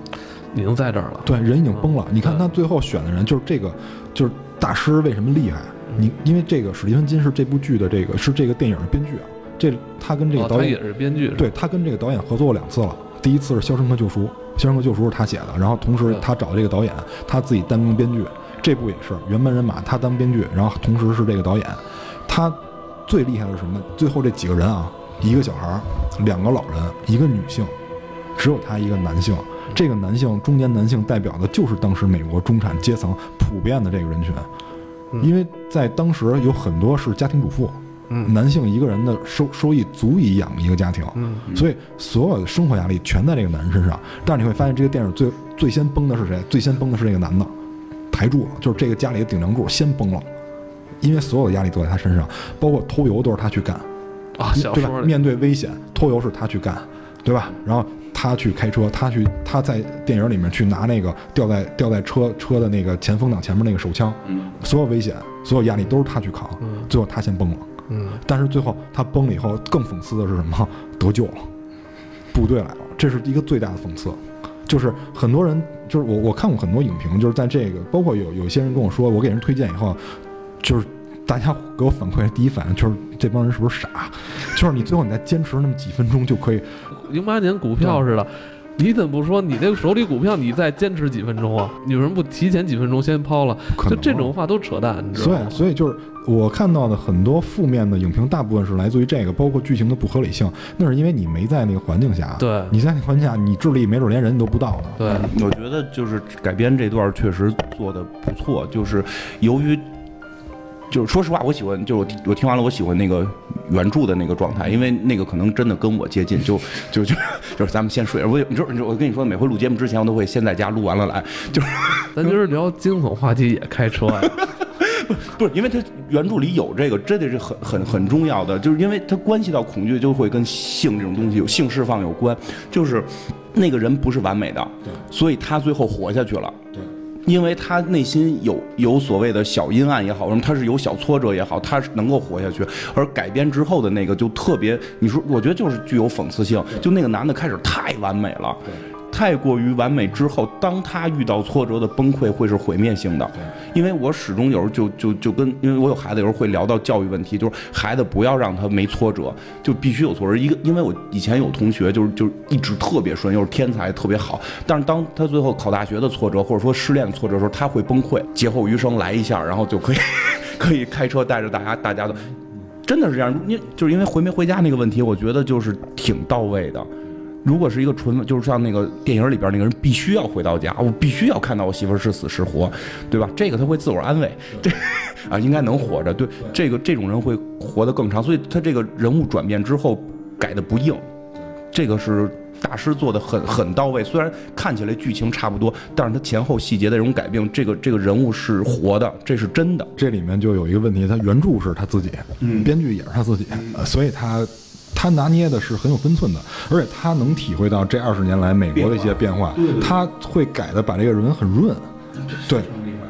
已经在这儿了。对，人已经崩了。嗯你看他最后选的人就是这个，就是大师为什么厉害？你因为这个史蒂芬金是这部剧的这个是这个电影的编剧啊，这他跟这个导演、也是编剧，是对他跟这个导演合作过两次了。第一次是《肖申克救赎》，《肖申克救赎》是他写的，然后同时他找的这个导演，他自己担纲编剧。这部也是原班人马，他当编剧，然后同时是这个导演。他最厉害的是什么？最后这几个人啊，一个小孩儿，两个老人，一个女性，只有他一个男性。这个男性，中年男性代表的就是当时美国中产阶层普遍的这个人群，因为在当时有很多是家庭主妇，嗯。男性一个人的收收益足以养一个家庭，嗯，所以所有的生活压力全在这个男人身上。但是你会发现，这个电影最最先崩的是谁？最先崩的是这个男的，台柱，就是这个家里的顶梁柱先崩了，因为所有的压力都在他身上，包括偷油都是他去干，啊，小对吧？说面对危险，偷油是他去干，对吧？然后他去开车，他去他在电影里面去拿那个吊在吊在车车的那个前风挡前面那个手枪，嗯，所有危险、所有压力都是他去扛，嗯最后他先崩了。嗯，但是最后他崩了以后，更讽刺的是什么？得救了，部队来了，这是一个最大的讽刺。就是很多人，就是我我看过很多影评，就是在这个，包括有有些人跟我说，我给人推荐以后，就是大家给我反馈的第一反应就是这帮人是不是傻？就是你最后你再坚持那么几分钟就可以，零八年股票似的。你怎么不说你那个手里股票你再坚持几分钟啊？你为什么不提前几分钟先抛了？就这种话都扯淡，你知道吗？所以所以就是我看到的很多负面的影评，大部分是来自于这个，包括剧情的不合理性，那是因为你没在那个环境下。对你在那个环境下，你智力没准连人都不到呢。对，我觉得就是改编这段确实做的不错，就是由于。就是说实话，我喜欢，就是我听我听完了，我喜欢那个原著的那个状态，因为那个可能真的跟我接近，就就就就是咱们先睡，我你知道，你知道我跟你说，每回录节目之前，我都会先在家录完了来，就是咱今儿聊惊悚话题也开车呀。不是因为它原著里有这个，真的是很很很重要的，就是因为它关系到恐惧，就会跟性这种东西有性释放有关，就是那个人不是完美的，对所以他最后活下去了。对。因为他内心有有所谓的小阴暗也好，什么他是有小挫折也好，他是能够活下去。而改编之后的那个就特别，你说，我觉得就是具有讽刺性。就那个男的开始太完美了，太过于完美之后，当他遇到挫折的崩溃会是毁灭性的。因为我始终有时候就就就跟，因为我有孩子，有时候会聊到教育问题，就是孩子不要让他没挫折，就必须有挫折。一个，因为我以前有同学就是就是一直特别顺，又是天才，特别好，但是当他最后考大学的挫折，或者说失恋的挫折的时候，他会崩溃，劫后余生来一下，然后就可以 可以开车带着大家大家的。真的是这样，你就是因为回没回家那个问题，我觉得就是挺到位的。如果是一个纯，就是像那个电影里边那个人，必须要回到家，我必须要看到我媳妇是死是活，对吧？这个他会自我安慰，这 啊应该能活着。对，这个这种人会活得更长，所以他这个人物转变之后改的不硬，这个是大师做的很很到位。虽然看起来剧情差不多，但是他前后细节的这种改变，这个这个人物是活的，这是真的。这里面就有一个问题，他原著是他自己，嗯编剧也是他自己，呃所以他他拿捏的是很有分寸的，而且他能体会到这二十年来美国的一些变化，他会改的把这个人很润，对。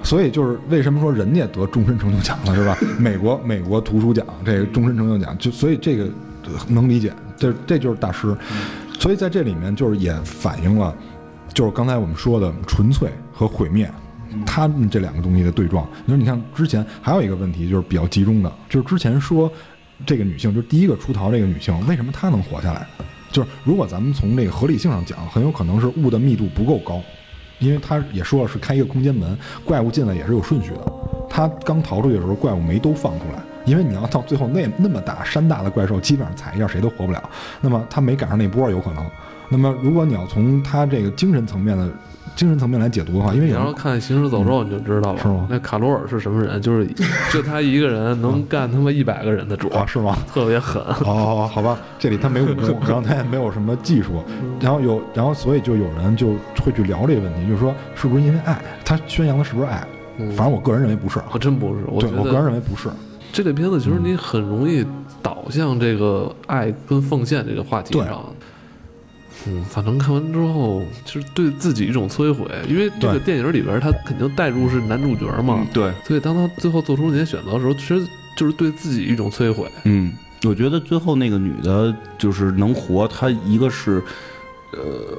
所以就是为什么说人家得终身成就奖了是吧？美国美国图书奖这个终身成就奖，就所以这个呃能理解，这这就是大师。所以在这里面就是也反映了，就是刚才我们说的纯粹和毁灭，他们这两个东西的对撞。你说，你看之前还有一个问题，就是比较集中的，就是之前说这个女性，就是第一个出逃这个女性，为什么她能活下来？就是如果咱们从这个合理性上讲，很有可能是雾的密度不够高，因为她也说了是开一个空间门，怪物进来也是有顺序的。她刚逃出去的时候，怪物没都放出来，因为你要到最后那那么大山大的怪兽，基本上踩一下谁都活不了。那么她没赶上那波有可能。那么如果你要从她这个精神层面的精神层面来解读的话，因为你要看《行尸走肉》，你就知道了。是吗那卡罗尔是什么人？就是 就他一个人能干他妈一百个人的主，啊是吗？特别狠。哦，好吧，这里他没武功，然后他也没有什么技术，然后有，然后所以就有人就会去聊这个问题，就是说是不是因为爱？他宣扬的是不是爱？反正我个人认为不是啊我，真不是，我对我个人认为不是。这类片子其实你很容易导向这个爱跟奉献这个话题对上。嗯，反正看完之后，就是对自己一种摧毁，因为这个电影里边他肯定带入是男主角嘛，对，所以当他最后做出那些选择的时候，其实就是对自己一种摧毁。嗯，我觉得最后那个女的，就是能活，她一个是，呃，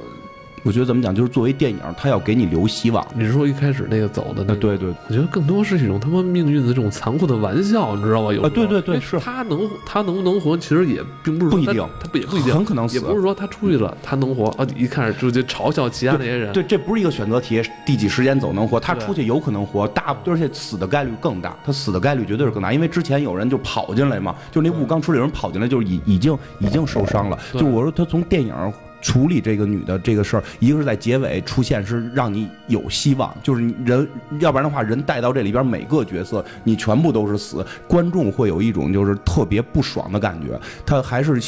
我觉得怎么讲，就是作为电影，他要给你留希望。你是说一开始那个走的那？对对，我觉得更多是一种他妈命运的这种残酷的玩笑，你知道吧？有啊对对对是他能他能不能活，其实也并不是说不一定他不也不一定，很可能死也不是说他出去了他能活啊，一开始就就嘲笑其他那些人，对，这不是一个选择题，第几时间走能活，他出去有可能活，大而且死的概率更大，他死的概率绝对是更大，因为之前有人就跑进来嘛，就那雾刚出来有人跑进来，就是已已经已经受伤了。对就我说他从电影。处理这个女的这个事儿，一个是在结尾出现，是让你有希望，就是人，要不然的话，人带到这里边每个角色，你全部都是死，观众会有一种就是特别不爽的感觉。他还是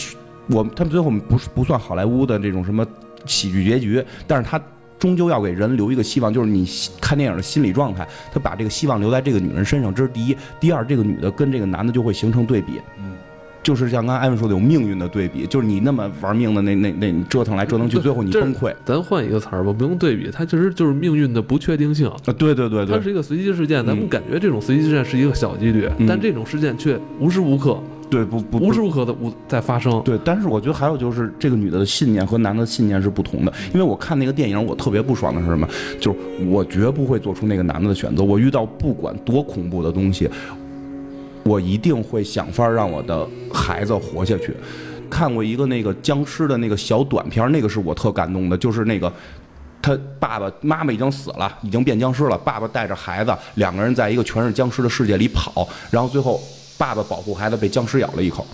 我他们最后不不算好莱坞的这种什么喜剧结局，但是他终究要给人留一个希望，就是你看电影的心理状态，他把这个希望留在这个女人身上，这是第一。第二，这个女的跟这个男的就会形成对比，嗯，就是像刚才艾文说的，有命运的对比，就是你那么玩命的那那那你折腾来折腾去，最后你崩溃。咱换一个词儿吧，不用对比，它其实就是命运的不确定性。啊，对对对对它是一个随机事件，咱们嗯感觉这种随机事件是一个小几率，嗯但这种事件却无时无刻、对，不不无时无刻的无在发生。对，但是我觉得还有就是这个女的的信念和男的信念是不同的，因为我看那个电影，我特别不爽的是什么？就是我绝不会做出那个男的的选择。我遇到不管多恐怖的东西，我一定会想法让我的孩子活下去。看过一个那个僵尸的那个小短片，那个是我特感动的，就是那个。他爸爸妈妈已经死了，已经变僵尸了。爸爸带着孩子，两个人在一个全是僵尸的世界里跑，然后最后爸爸保护孩子被僵尸咬了一口，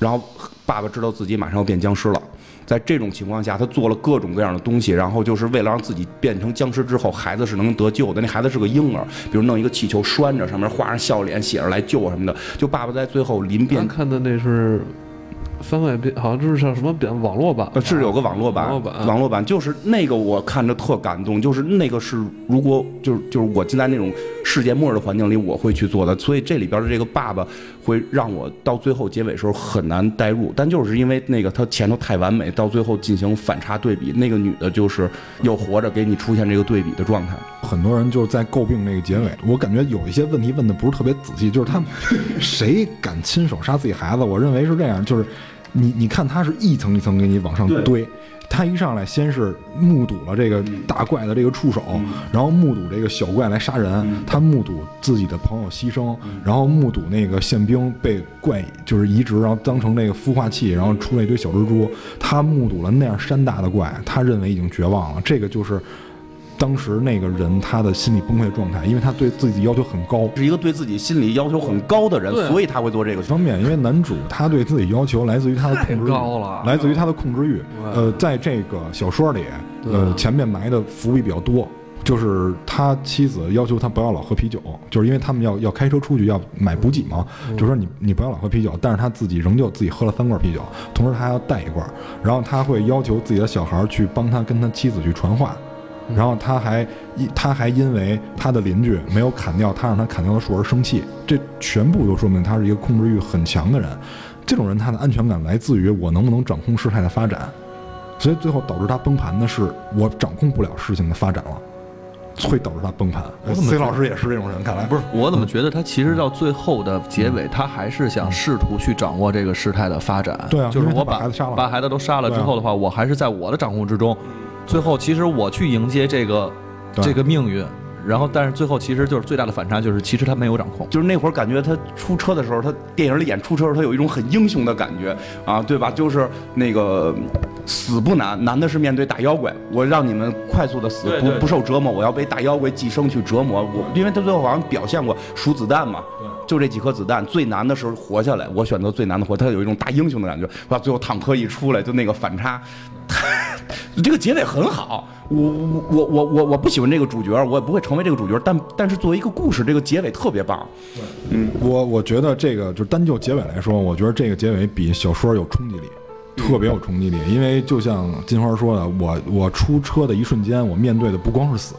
然后爸爸知道自己马上要变僵尸了，在这种情况下，他做了各种各样的东西，然后就是为了让自己变成僵尸之后，孩子是能得救的。那孩子是个婴儿，比如弄一个气球拴着，上面画上笑脸，写着来救我什么的。就爸爸在最后临变咱看的那是番外篇，好像就是叫什么版网络版，呃，是有个网络版，网络版，就是那个我看着特感动，就是那个是如果就是就是我进在那种世界末日的环境里，我会去做的。所以这里边的这个爸爸会让我到最后结尾时候很难代入，但就是因为那个他前头太完美，到最后进行反差对比，那个女的就是又活着给你出现这个对比的状态。很多人就是在诟病那个结尾，我感觉有一些问题问的不是特别仔细，就是他们 谁敢亲手杀自己孩子？我认为是这样，就是你你看他是一层一层给你往上堆，他一上来先是目睹了这个大怪的这个触手，然后目睹这个小怪来杀人，他目睹自己的朋友牺牲，然后目睹那个宪兵被怪就是移植，然后当成那个孵化器，然后出了一堆小蜘蛛，他目睹了那样山大的怪，他认为已经绝望了，这个就是。当时那个人他的心理崩溃状态，因为他对自己要求很高，是一个对自己心理要求很高的人，所以他会做这个。方面，因为男主他对自己要求来自于他的控制欲高了来自于他的控制欲。呃，在这个小说里，呃，前面埋的伏笔比较多，就是他妻子要求他不要老喝啤酒，就是因为他们要要开车出去要买补给嘛，就说你你不要老喝啤酒，但是他自己仍旧自己喝了三罐啤酒，同时他还要带一罐，然后他会要求自己的小孩去帮他跟他妻子去传话。然后他还因他还因为他的邻居没有砍掉他让他砍掉的树而生气，这全部都说明他是一个控制欲很强的人。这种人他的安全感来自于我能不能掌控事态的发展，所以最后导致他崩盘的是我掌控不了事情的发展了，会导致他崩盘。C 老师也是这种人，看来不是我怎么觉得他其实到最后的结尾，他还是想试图去掌握这个事态的发展。对啊就是我把孩子杀了把孩子都杀了之后的话，我还是在我的掌控之中。最后，其实我去迎接这个这个命运，然后但是最后其实就是最大的反差就是，其实他没有掌控。就是那会儿感觉他出车的时候，他电影里演出车的时候，他有一种很英雄的感觉啊，对吧？就是那个死不难，难的是面对大妖怪。我让你们快速的死，不不受折磨，我要被大妖怪寄生去折磨。我因为他最后好像表现过数子弹嘛，就这几颗子弹，最难的时候活下来，我选择最难的活。他有一种大英雄的感觉。哇，最后坦克一出来，就那个反差。他 这个结尾很好，我我我我我我不喜欢这个主角，我也不会成为这个主角，但但是作为一个故事，这个结尾特别棒。嗯我我觉得这个就单就结尾来说，我觉得这个结尾比小说有冲击力，特别有冲击力。因为就像金花说的，我我出车的一瞬间，我面对的不光是死，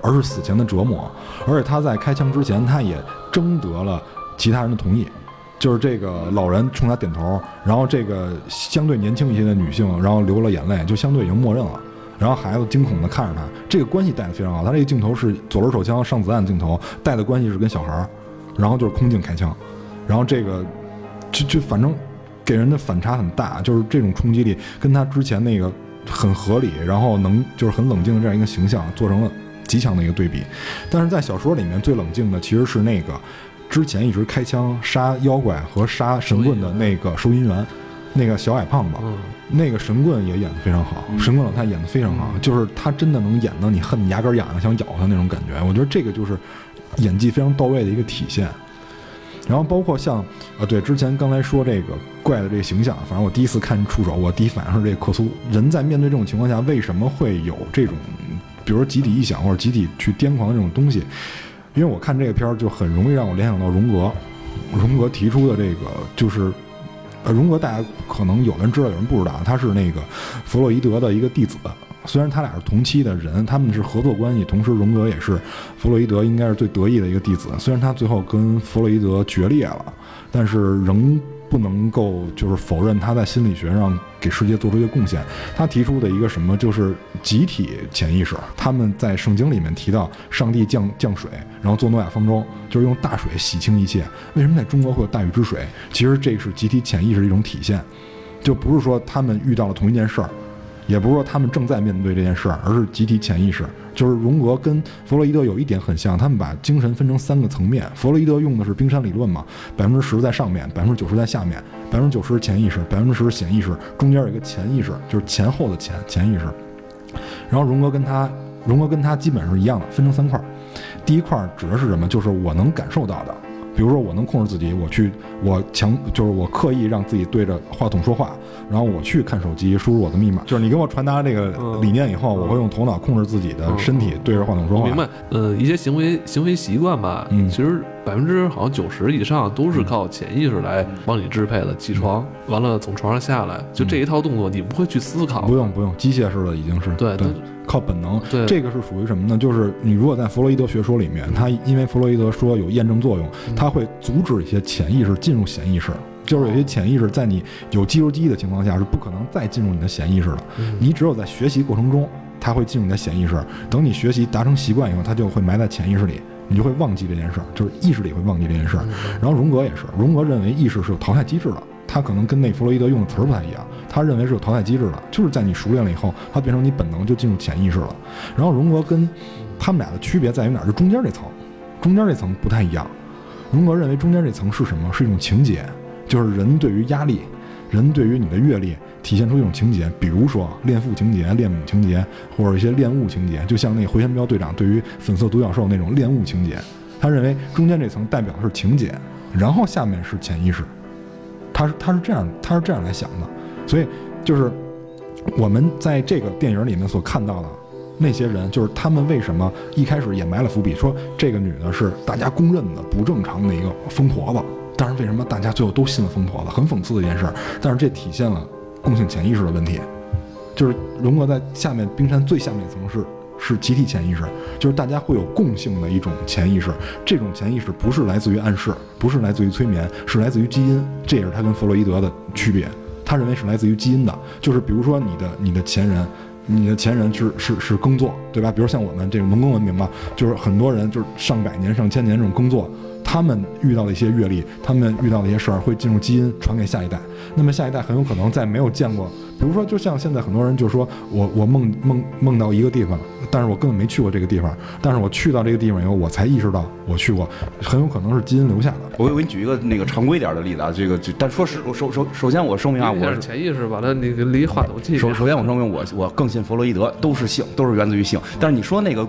而是死前的折磨。而且他在开枪之前，他也征得了其他人的同意。就是这个老人冲他点头，然后这个相对年轻一些的女性，然后流了眼泪，就相对已经默认了。然后孩子惊恐地看着他，这个关系带的非常好。他这个镜头是左轮手枪上子弹镜头，带的关系是跟小孩儿，然后就是空镜开枪，然后这个就就反正给人的反差很大，就是这种冲击力跟他之前那个很合理，然后能就是很冷静的这样一个形象做成了极强的一个对比。但是在小说里面最冷静的其实是那个之前一直开枪杀妖怪和杀神棍的那个收银员，那个小矮胖子。嗯，那个神棍也演得非常好，神棍老太演得非常好，就是他真的能演到你恨得牙根痒痒想咬他那种感觉。我觉得这个就是演技非常到位的一个体现。然后包括像啊，对，之前刚才说这个怪的这个形象，反正我第一次看触手，我第一反应是这克苏。人在面对这种情况下，为什么会有这种，比如集体臆想或者集体去癫狂的这种东西？因为我看这个片儿就很容易让我联想到荣格，荣格提出的这个就是呃，荣格大家可能有的人知道，有人不知道，他是那个弗洛伊德的一个弟子。虽然他俩是同期的人，他们是合作关系，同时荣格也是弗洛伊德应该是最得意的一个弟子。虽然他最后跟弗洛伊德决裂了，但是仍不能够就是否认他在心理学上给世界做出一些贡献。他提出的一个什么就是集体潜意识。他们在圣经里面提到上帝降降水，然后做诺亚方舟，就是用大水洗清一切。为什么在中国会有大禹之水？其实这是集体潜意识的一种体现，就不是说他们遇到了同一件事儿。也不是说他们正在面对这件事儿，而是集体潜意识。就是荣格跟弗洛伊德有一点很像，他们把精神分成三个层面。弗洛伊德用的是冰山理论嘛，百分之十在上面，百分之九十在下面，百分之九十潜意识，百分之十是显意识，中间有一个潜意识，就是前后的潜潜意识。然后荣格跟他，荣格跟他基本上是一样的，分成三块。第一块指的是什么？就是我能感受到的，比如说我能控制自己，我去，我强，就是我刻意让自己对着话筒说话，然后我去看手机，输入我的密码。就是你给我传达这个嗯理念以后，我会用头脑控制自己的身体，对着话筒说话。我明白。呃，一些行为行为习惯吧，嗯其实百分之好像九十以上都是靠潜意识来帮你支配的。起床完了从床上下来，就这一套动作，你不会去思考。不用不用，机械式的已经是对对它，靠本能。对这个是属于什么呢？就是你如果在弗洛伊德学说里面，他因为弗洛伊德说有验证作用，嗯他会阻止一些潜意识进入显意识。就是有些潜意识在你有肌肉记忆的情况下是不可能再进入你的潜意识的，嗯你只有在学习过程中，它会进入你的潜意识。等你学习达成习惯以后，它就会埋在潜意识里，你就会忘记这件事儿，就是意识里会忘记这件事儿。然后荣格也是，荣格认为意识是有淘汰机制的，他可能跟那弗洛伊德用的词儿不太一样，他认为是有淘汰机制的，就是在你熟练了以后，它变成你本能就进入潜意识了。然后荣格跟他们俩的区别在于哪儿？就中间这层，中间这层不太一样。荣格认为中间这层是什么？是一种情节，就是人对于压力，人对于你的阅历体现出一种情节，比如说恋父情节、恋母情节，或者一些恋物情节，就像那个回旋镖队长对于粉色独角兽那种恋物情节。他认为中间这层代表的是情节，然后下面是潜意识。他是他是这样他是这样来想的，所以就是我们在这个电影里面所看到的那些人，就是他们为什么一开始也埋了伏笔，说这个女的是大家公认的不正常的一个疯婆子。但是为什么大家最后都信了疯婆子？很讽刺的一件事。但是这体现了共性潜意识的问题，就是荣格在下面冰山最下面一层是是集体潜意识，就是大家会有共性的一种潜意识。这种潜意识不是来自于暗示，不是来自于催眠，是来自于基因。这也是他跟弗洛伊德的区别。他认为是来自于基因的，就是比如说你的你的前人。你的前人是是是耕作，对吧？比如像我们这种农耕文明嘛，就是很多人就是上百年、上千年这种耕作，他们遇到的一些阅历，他们遇到的一些事儿，会进入基因传给下一代。那么下一代很有可能在没有见过，比如说，就像现在很多人就说我我梦梦梦到一个地方，但是我根本没去过这个地方，但是我去到这个地方以后，我才意识到我去过，很有可能是基因留下的。我我给你举一个那个常规点的例子啊，这个这但说实首首首先我声明啊，我是潜意识把它那个离话筒近。首首先我声明我我更信弗洛伊德，都是性，都是源自于性。但是你说那个。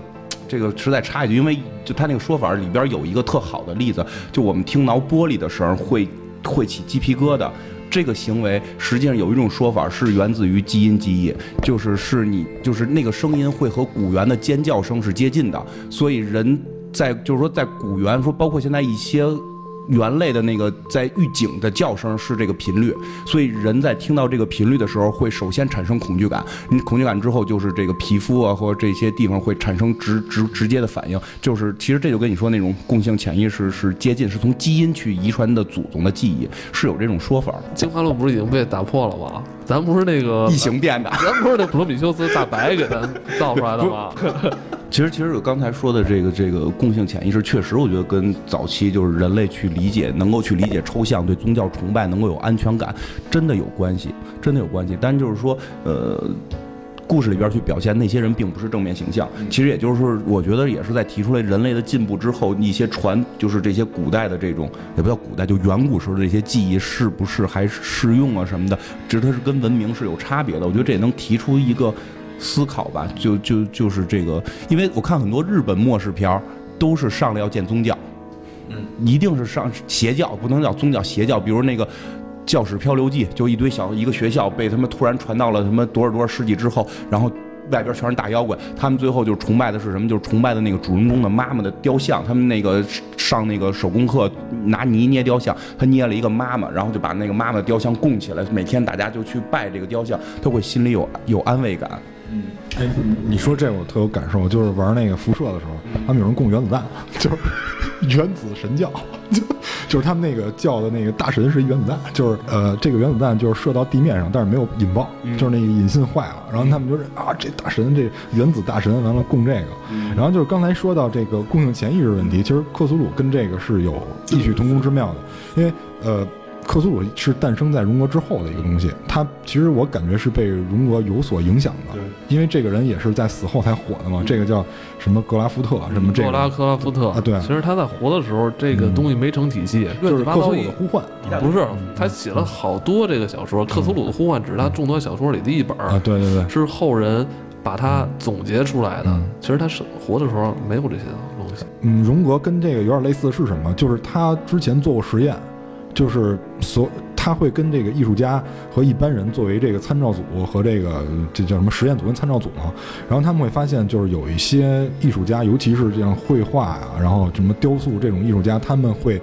这个实在插一句，因为就他那个说法里边有一个特好的例子，就我们听挠玻璃的声会会起鸡皮疙瘩，这个行为实际上有一种说法是源自于基因记忆，就是是你就是那个声音会和古猿的尖叫声是接近的，所以人在就是说在古猿说包括现在一些。猿类的那个在预警的叫声是这个频率，所以人在听到这个频率的时候，会首先产生恐惧感。你恐惧感之后，就是这个皮肤啊或者这些地方会产生直直直接的反应。就是其实这就跟你说那种共性潜意识是接近，是从基因去遗传的祖宗的记忆，是有这种说法。进化论不是已经被打破了吗？咱不是那个异形变的，咱不是那普罗米修斯大白给咱造出来的吗？其实，其实我刚才说的这个这个共性潜意识，确实我觉得跟早期就是人类去理解，能够去理解抽象，对宗教崇拜能够有安全感，真的有关系，真的有关系。但就是说，呃，故事里边去表现那些人并不是正面形象。其实也就是说，我觉得也是在提出来人类的进步之后，一些传就是这些古代的这种也不叫古代，就远古时候的这些记忆是不是还适用啊什么的，其实它是跟文明是有差别的。我觉得这也能提出一个。思考吧，就就就是这个，因为我看很多日本末世片儿，都是上来要建宗教，嗯，一定是上邪教，不能叫宗教邪教。比如那个《教室漂流记》，就一堆小一个学校被他们突然传到了什么多少多少世纪之后，然后外边全是大妖怪，他们最后就崇拜的是什么？就是崇拜的那个主人公的妈妈的雕像。他们那个上那个手工课拿泥捏雕像，他捏了一个妈妈，然后就把那个妈妈的雕像供起来，每天大家就去拜这个雕像，他会心里有有安慰感。嗯，哎，你说这我特有感受，就是玩那个辐射的时候，他们有人供原子弹，就是原子神教，就是他们那个叫的那个大神是一原子弹，就是呃，这个原子弹就是射到地面上，但是没有引爆，就是那个引信坏了，然后他们就是啊，这大神这原子大神完了供这个，然后就是刚才说到这个共性潜意识问题，其实克苏鲁跟这个是有异曲同工之妙的，因为呃。克苏鲁是诞生在荣格之后的一个东西，他其实我感觉是被荣格有所影响的，因为这个人也是在死后才火的嘛。这个叫什么格拉夫特什么这个格拉克拉夫特啊，对，其实他在活的时候，这个东西没成体系，就是克苏鲁的呼唤，不是他写了好多这个小说，克苏鲁的呼唤只是他众多小说里的一本啊，对对对，是后人把它总结出来的。其实他是活的时候没有这些东西。嗯，荣格跟这个有点类似的是什么？就是他之前做过实验。就是所他会跟这个艺术家和一般人作为这个参照组和这个这叫什么实验组跟参照组嘛，然后他们会发现，就是有一些艺术家，尤其是这样绘画啊，然后什么雕塑这种艺术家，他们会，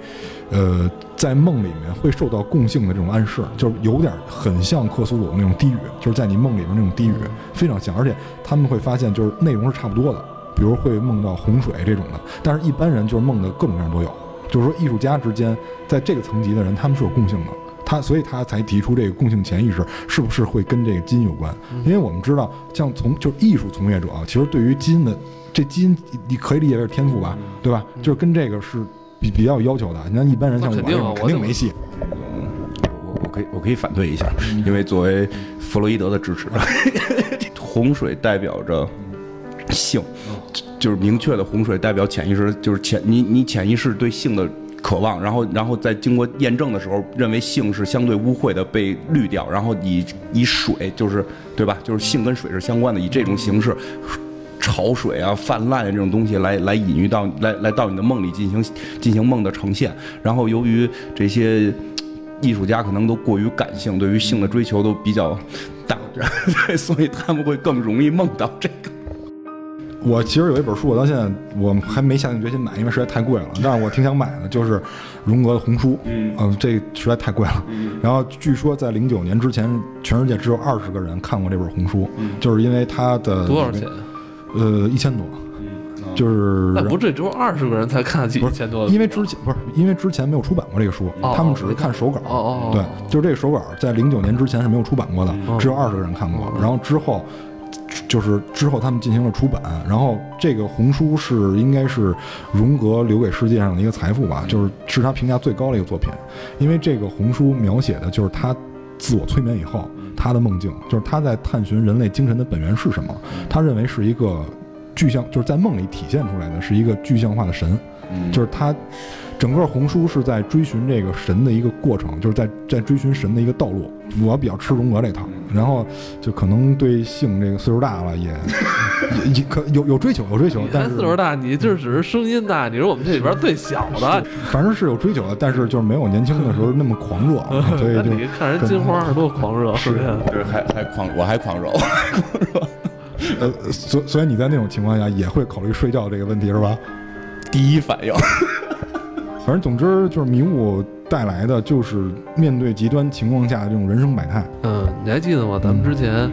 呃，在梦里面会受到共性的这种暗示，就是有点很像克苏鲁那种低语，就是在你梦里面那种低语非常像，而且他们会发现就是内容是差不多的，比如会梦到洪水这种的，但是一般人就是梦的各种各样都有。就是说，艺术家之间，在这个层级的人，他们是有共性的。他，所以他才提出这个共性潜意识，是不是会跟这个基因有关？因为我们知道，像从就是艺术从业者啊，其实对于基因的这基因，你可以理解为是天赋吧，对吧？就是跟这个是比比较有要求的。你像一般人像我，肯定没戏。我我可以我可以反对一下，因为作为弗洛伊德的支持者，洪水代表着性，就是明确的洪水代表潜意识，就是潜你你潜意识对性的渴望，然后然后在经过验证的时候，认为性是相对污秽的被滤掉，然后以以水就是对吧？就是性跟水是相关的，以这种形式。潮水啊、泛滥啊这种东西来来隐喻到来来到你的梦里进行进行梦的呈现，然后由于这些艺术家可能都过于感性，对于性的追求都比较大，对，所以他们会更容易梦到这个。我其实有一本书，我到现在我还没下定决心买，因为实在太贵了。但是我挺想买的，就是荣格的《红书》。嗯，这实在太贵了。然后据说在零九年之前，全世界只有二十个人看过这本《红书》，就是因为它的多少钱？呃，一千多，就是那不这只有二十个人才看得起一千多的书啊，因为之前不是因为之前没有出版过这个书，哦他们只是看手稿。哦哦哦对，就是这个手稿在零九年之前是没有出版过的，嗯只有二十个人看过。然后之后就是之后他们进行了出版，然后这个红书是应该是荣格留给世界上的一个财富吧，就是是他评价最高的一个作品，因为这个红书描写的就是他自我催眠以后他的梦境，就是他在探寻人类精神的本源是什么，他认为是一个具象，就是在梦里体现出来的是一个具象化的神，就是他整个红书是在追寻这个神的一个过程，就是在在追寻神的一个道路。我比较吃荣格这套，然后就可能对性这个岁数大了也 也也可有有追求，有追求，但是岁数大，你这只是声音大，你是我们这里边最小的。反正是有追求的，但是就是没有年轻的时候那么狂热，所以就你看人金花是多狂热，是不是？对，还还狂，我还狂热。呃，所所以你在那种情况下也会考虑睡觉这个问题是吧？第一反应，反正总之就是迷雾带来的就是面对极端情况下的这种人生百态。嗯，你还记得吗？咱们之前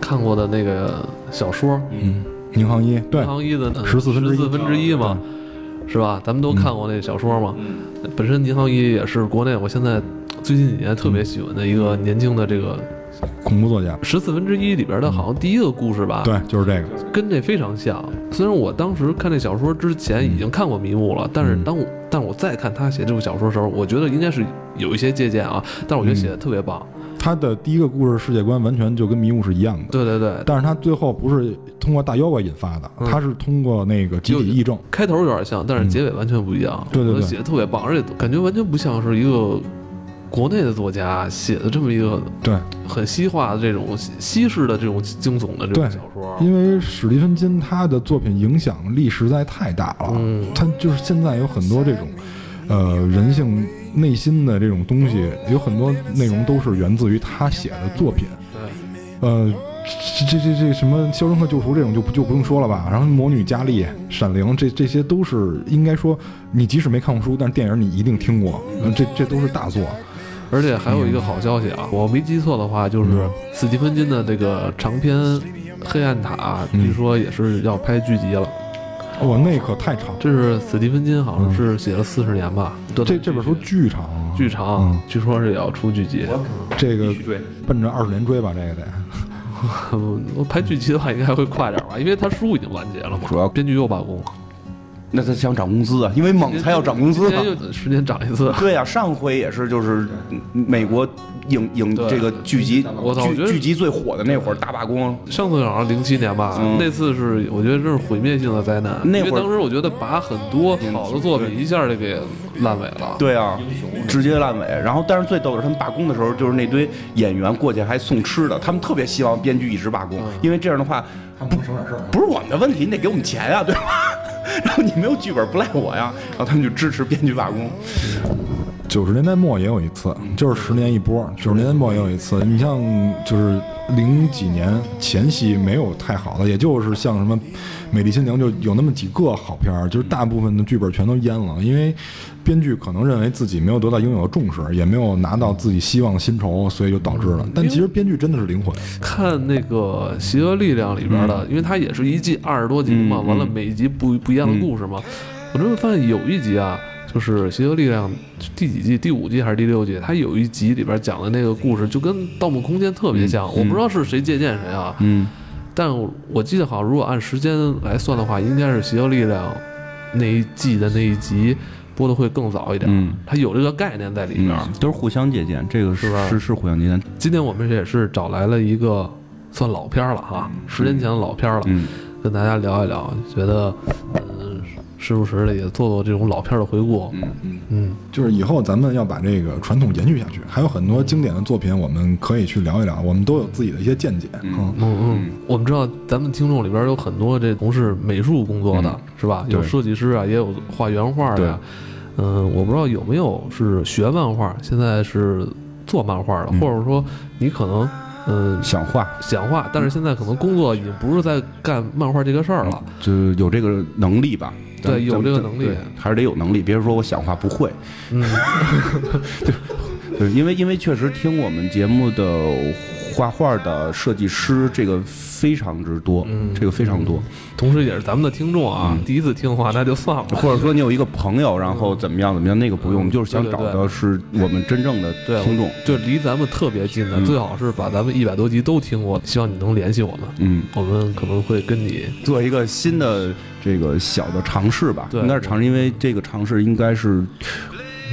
看过的那个小说嗯，宁杭一对《行一的十四分之四分之一嘛，是吧？咱们都看过那小说嘛。本身宁杭一也是国内我现在最近几年特别喜欢的一个年轻的这个恐怖作家，十四分之一里边的，好像第一个故事吧，对，就是这个。跟这非常像。虽然我当时看这小说之前已经看过《迷雾》了，但是当我但我再看他写这部小说的时候，我觉得应该是有一些借鉴啊，但是我觉得写的特别棒。他的第一个故事世界观完全就跟迷雾是一样的，对对对，但是他最后不是通过大妖怪引发的，嗯他是通过那个集体议政。开头有点像，但是结尾完全不一样。嗯对对对写的特别棒，而且感觉完全不像是一个国内的作家写的这么一个对，很西化的这种西西式的这种惊悚的这种小说。因为史蒂芬金他的作品影响力实在太大了，嗯他就是现在有很多这种，呃，人性内心的这种东西，有很多内容都是源自于他写的作品。对，呃，这这这这什么《肖申克救赎》这种就不就不用说了吧，然后《魔女佳丽》《闪灵》这这些都是应该说，你即使没看过书，但是电影你一定听过，呃这这都是大作。而且还有一个好消息啊，我没记错的话，就是嗯斯蒂芬金的这个长篇《黑暗塔》，嗯据说也是要拍剧集了。哦，那可太长，这是斯蒂芬金好像是写了四十年吧？这这本书巨长啊，剧长嗯，据说是也要出剧集。这个对，奔着二十年追吧，这个得。我拍剧集的话，应该会快点吧，因为他书已经完结了嘛。主要编剧又罢工，那他想涨工资啊，因为猛才要涨工资啊今年。又十年涨一次。对呀、上回也是，就是嗯美国影影这个剧集我操剧剧集最火的那会儿大罢工，上次好像零七年吧，嗯那次是我觉得这是毁灭性的灾难。那会儿因为当时我觉得把很多好的作品一下就给烂尾了。对啊，直接烂尾。然后，但是最逗的是，他们罢工的时候，就是那堆演员过去还送吃的，他们特别希望编剧一直罢工，因为这样的话，他们能省点事儿。不是我们的问题，你得给我们钱呀，对吧？然后你没有剧本不赖我呀，然后他们就支持编剧罢工。九十年代末也有一次，就是十年一波。九十年代末也有一次，你像就是零几年前夕没有太好的，也就是像什么《美丽新娘》就有那么几个好片儿，就是大部分的剧本全都淹了，因为编剧可能认为自己没有得到应有的重视，也没有拿到自己希望的薪酬，所以就导致了。但其实编剧真的是灵魂，看那个《邪恶力量》里边的，因为它也是一季二十多集嘛，嗯完了每一集不不一样的故事嘛。我就会发现有一集啊，就是《邪恶力量》第几季？第五季还是第六季？它有一集里边讲的那个故事，就跟《盗墓空间》特别像。嗯我不知道是谁借鉴谁啊，嗯，但我我记得好像如果按时间来算的话，应该是《邪恶力量》那一季的那一集播的会更早一点，嗯它有这个概念在里边。嗯，都是互相借鉴，这个是吧是是互相借鉴。今天我们也是找来了一个算老片儿了哈，十年前的老片儿了，嗯跟大家聊一聊，觉得嗯，时不时的也做做这种老片儿的回顾。嗯嗯，嗯就是以后咱们要把这个传统延续下去，还有很多经典的作品，我们可以去聊一聊，我们都有自己的一些见解。嗯嗯嗯嗯，我们知道咱们听众里边有很多这从事美术工作的，嗯是吧？有设计师啊，也有画原画的呀。嗯，我不知道有没有是学漫画，现在是做漫画的，嗯或者说你可能嗯想画想画，但是现在可能工作已经不是在干漫画这个事儿了。就有这个能力吧。对有这个能力对还是得有能力。别说我想画不会，嗯，对，因为因为确实听我们节目的画画的设计师这个非常之多，嗯。这个非常多。同时也是咱们的听众啊，嗯。第一次听的话那就算了。或者说你有一个朋友，然后怎么样怎么样，那个不用，嗯。就是想找的是我们真正的对听众。就离咱们特别近的，嗯。最好是把咱们一百多集都听过。希望你能联系我们，嗯，我们可能会跟你做一个新的这个小的尝试吧，对。应该是尝试，因为这个尝试应该是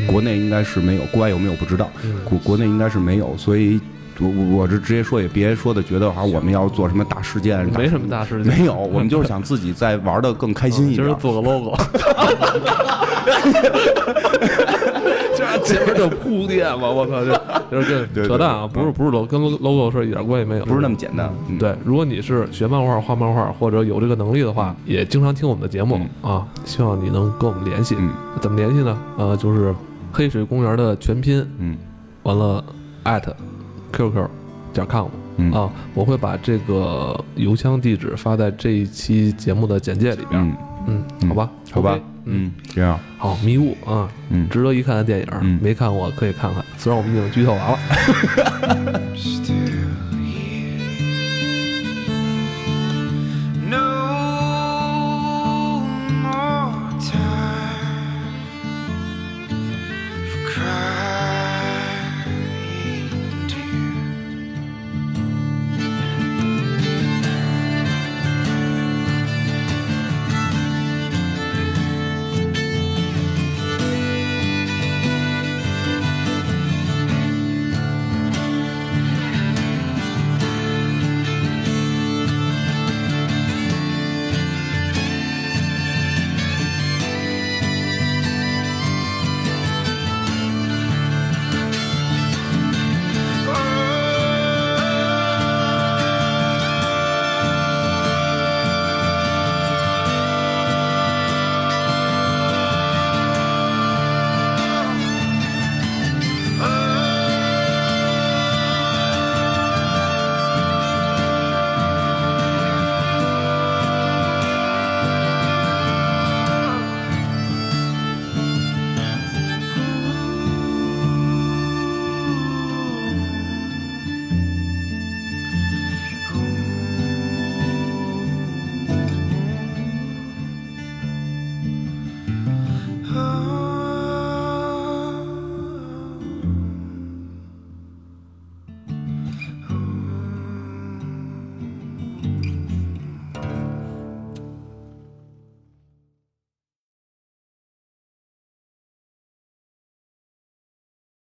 国内应该是没有，国外有没有不知道，嗯。国国内应该是没有，所以我我我这直接说，也别说的觉得好像我们要做什么大事件，没什么大事件。没有，我们就是想自己再玩的更开心一点。今儿做个 logo，这前面就铺垫嘛，我操，这这是对跟扯淡啊！不是不是 logo，跟 logo 是一点关系没有，不是那么简单，嗯，对，如果你是学漫画、画漫画，或者有这个能力的话，也经常听我们的节目、啊，希望你能跟我们联系。嗯怎么联系呢？呃，就是黑水公园的全拼，嗯完了 at qq 点 com 嗯啊，我会把这个邮箱地址发在这一期节目的简介里边。嗯，好吧，好吧嗯，这样，好，迷雾啊，嗯值得一看的电影，嗯没看过可以看看，虽然我们已经剧透完了。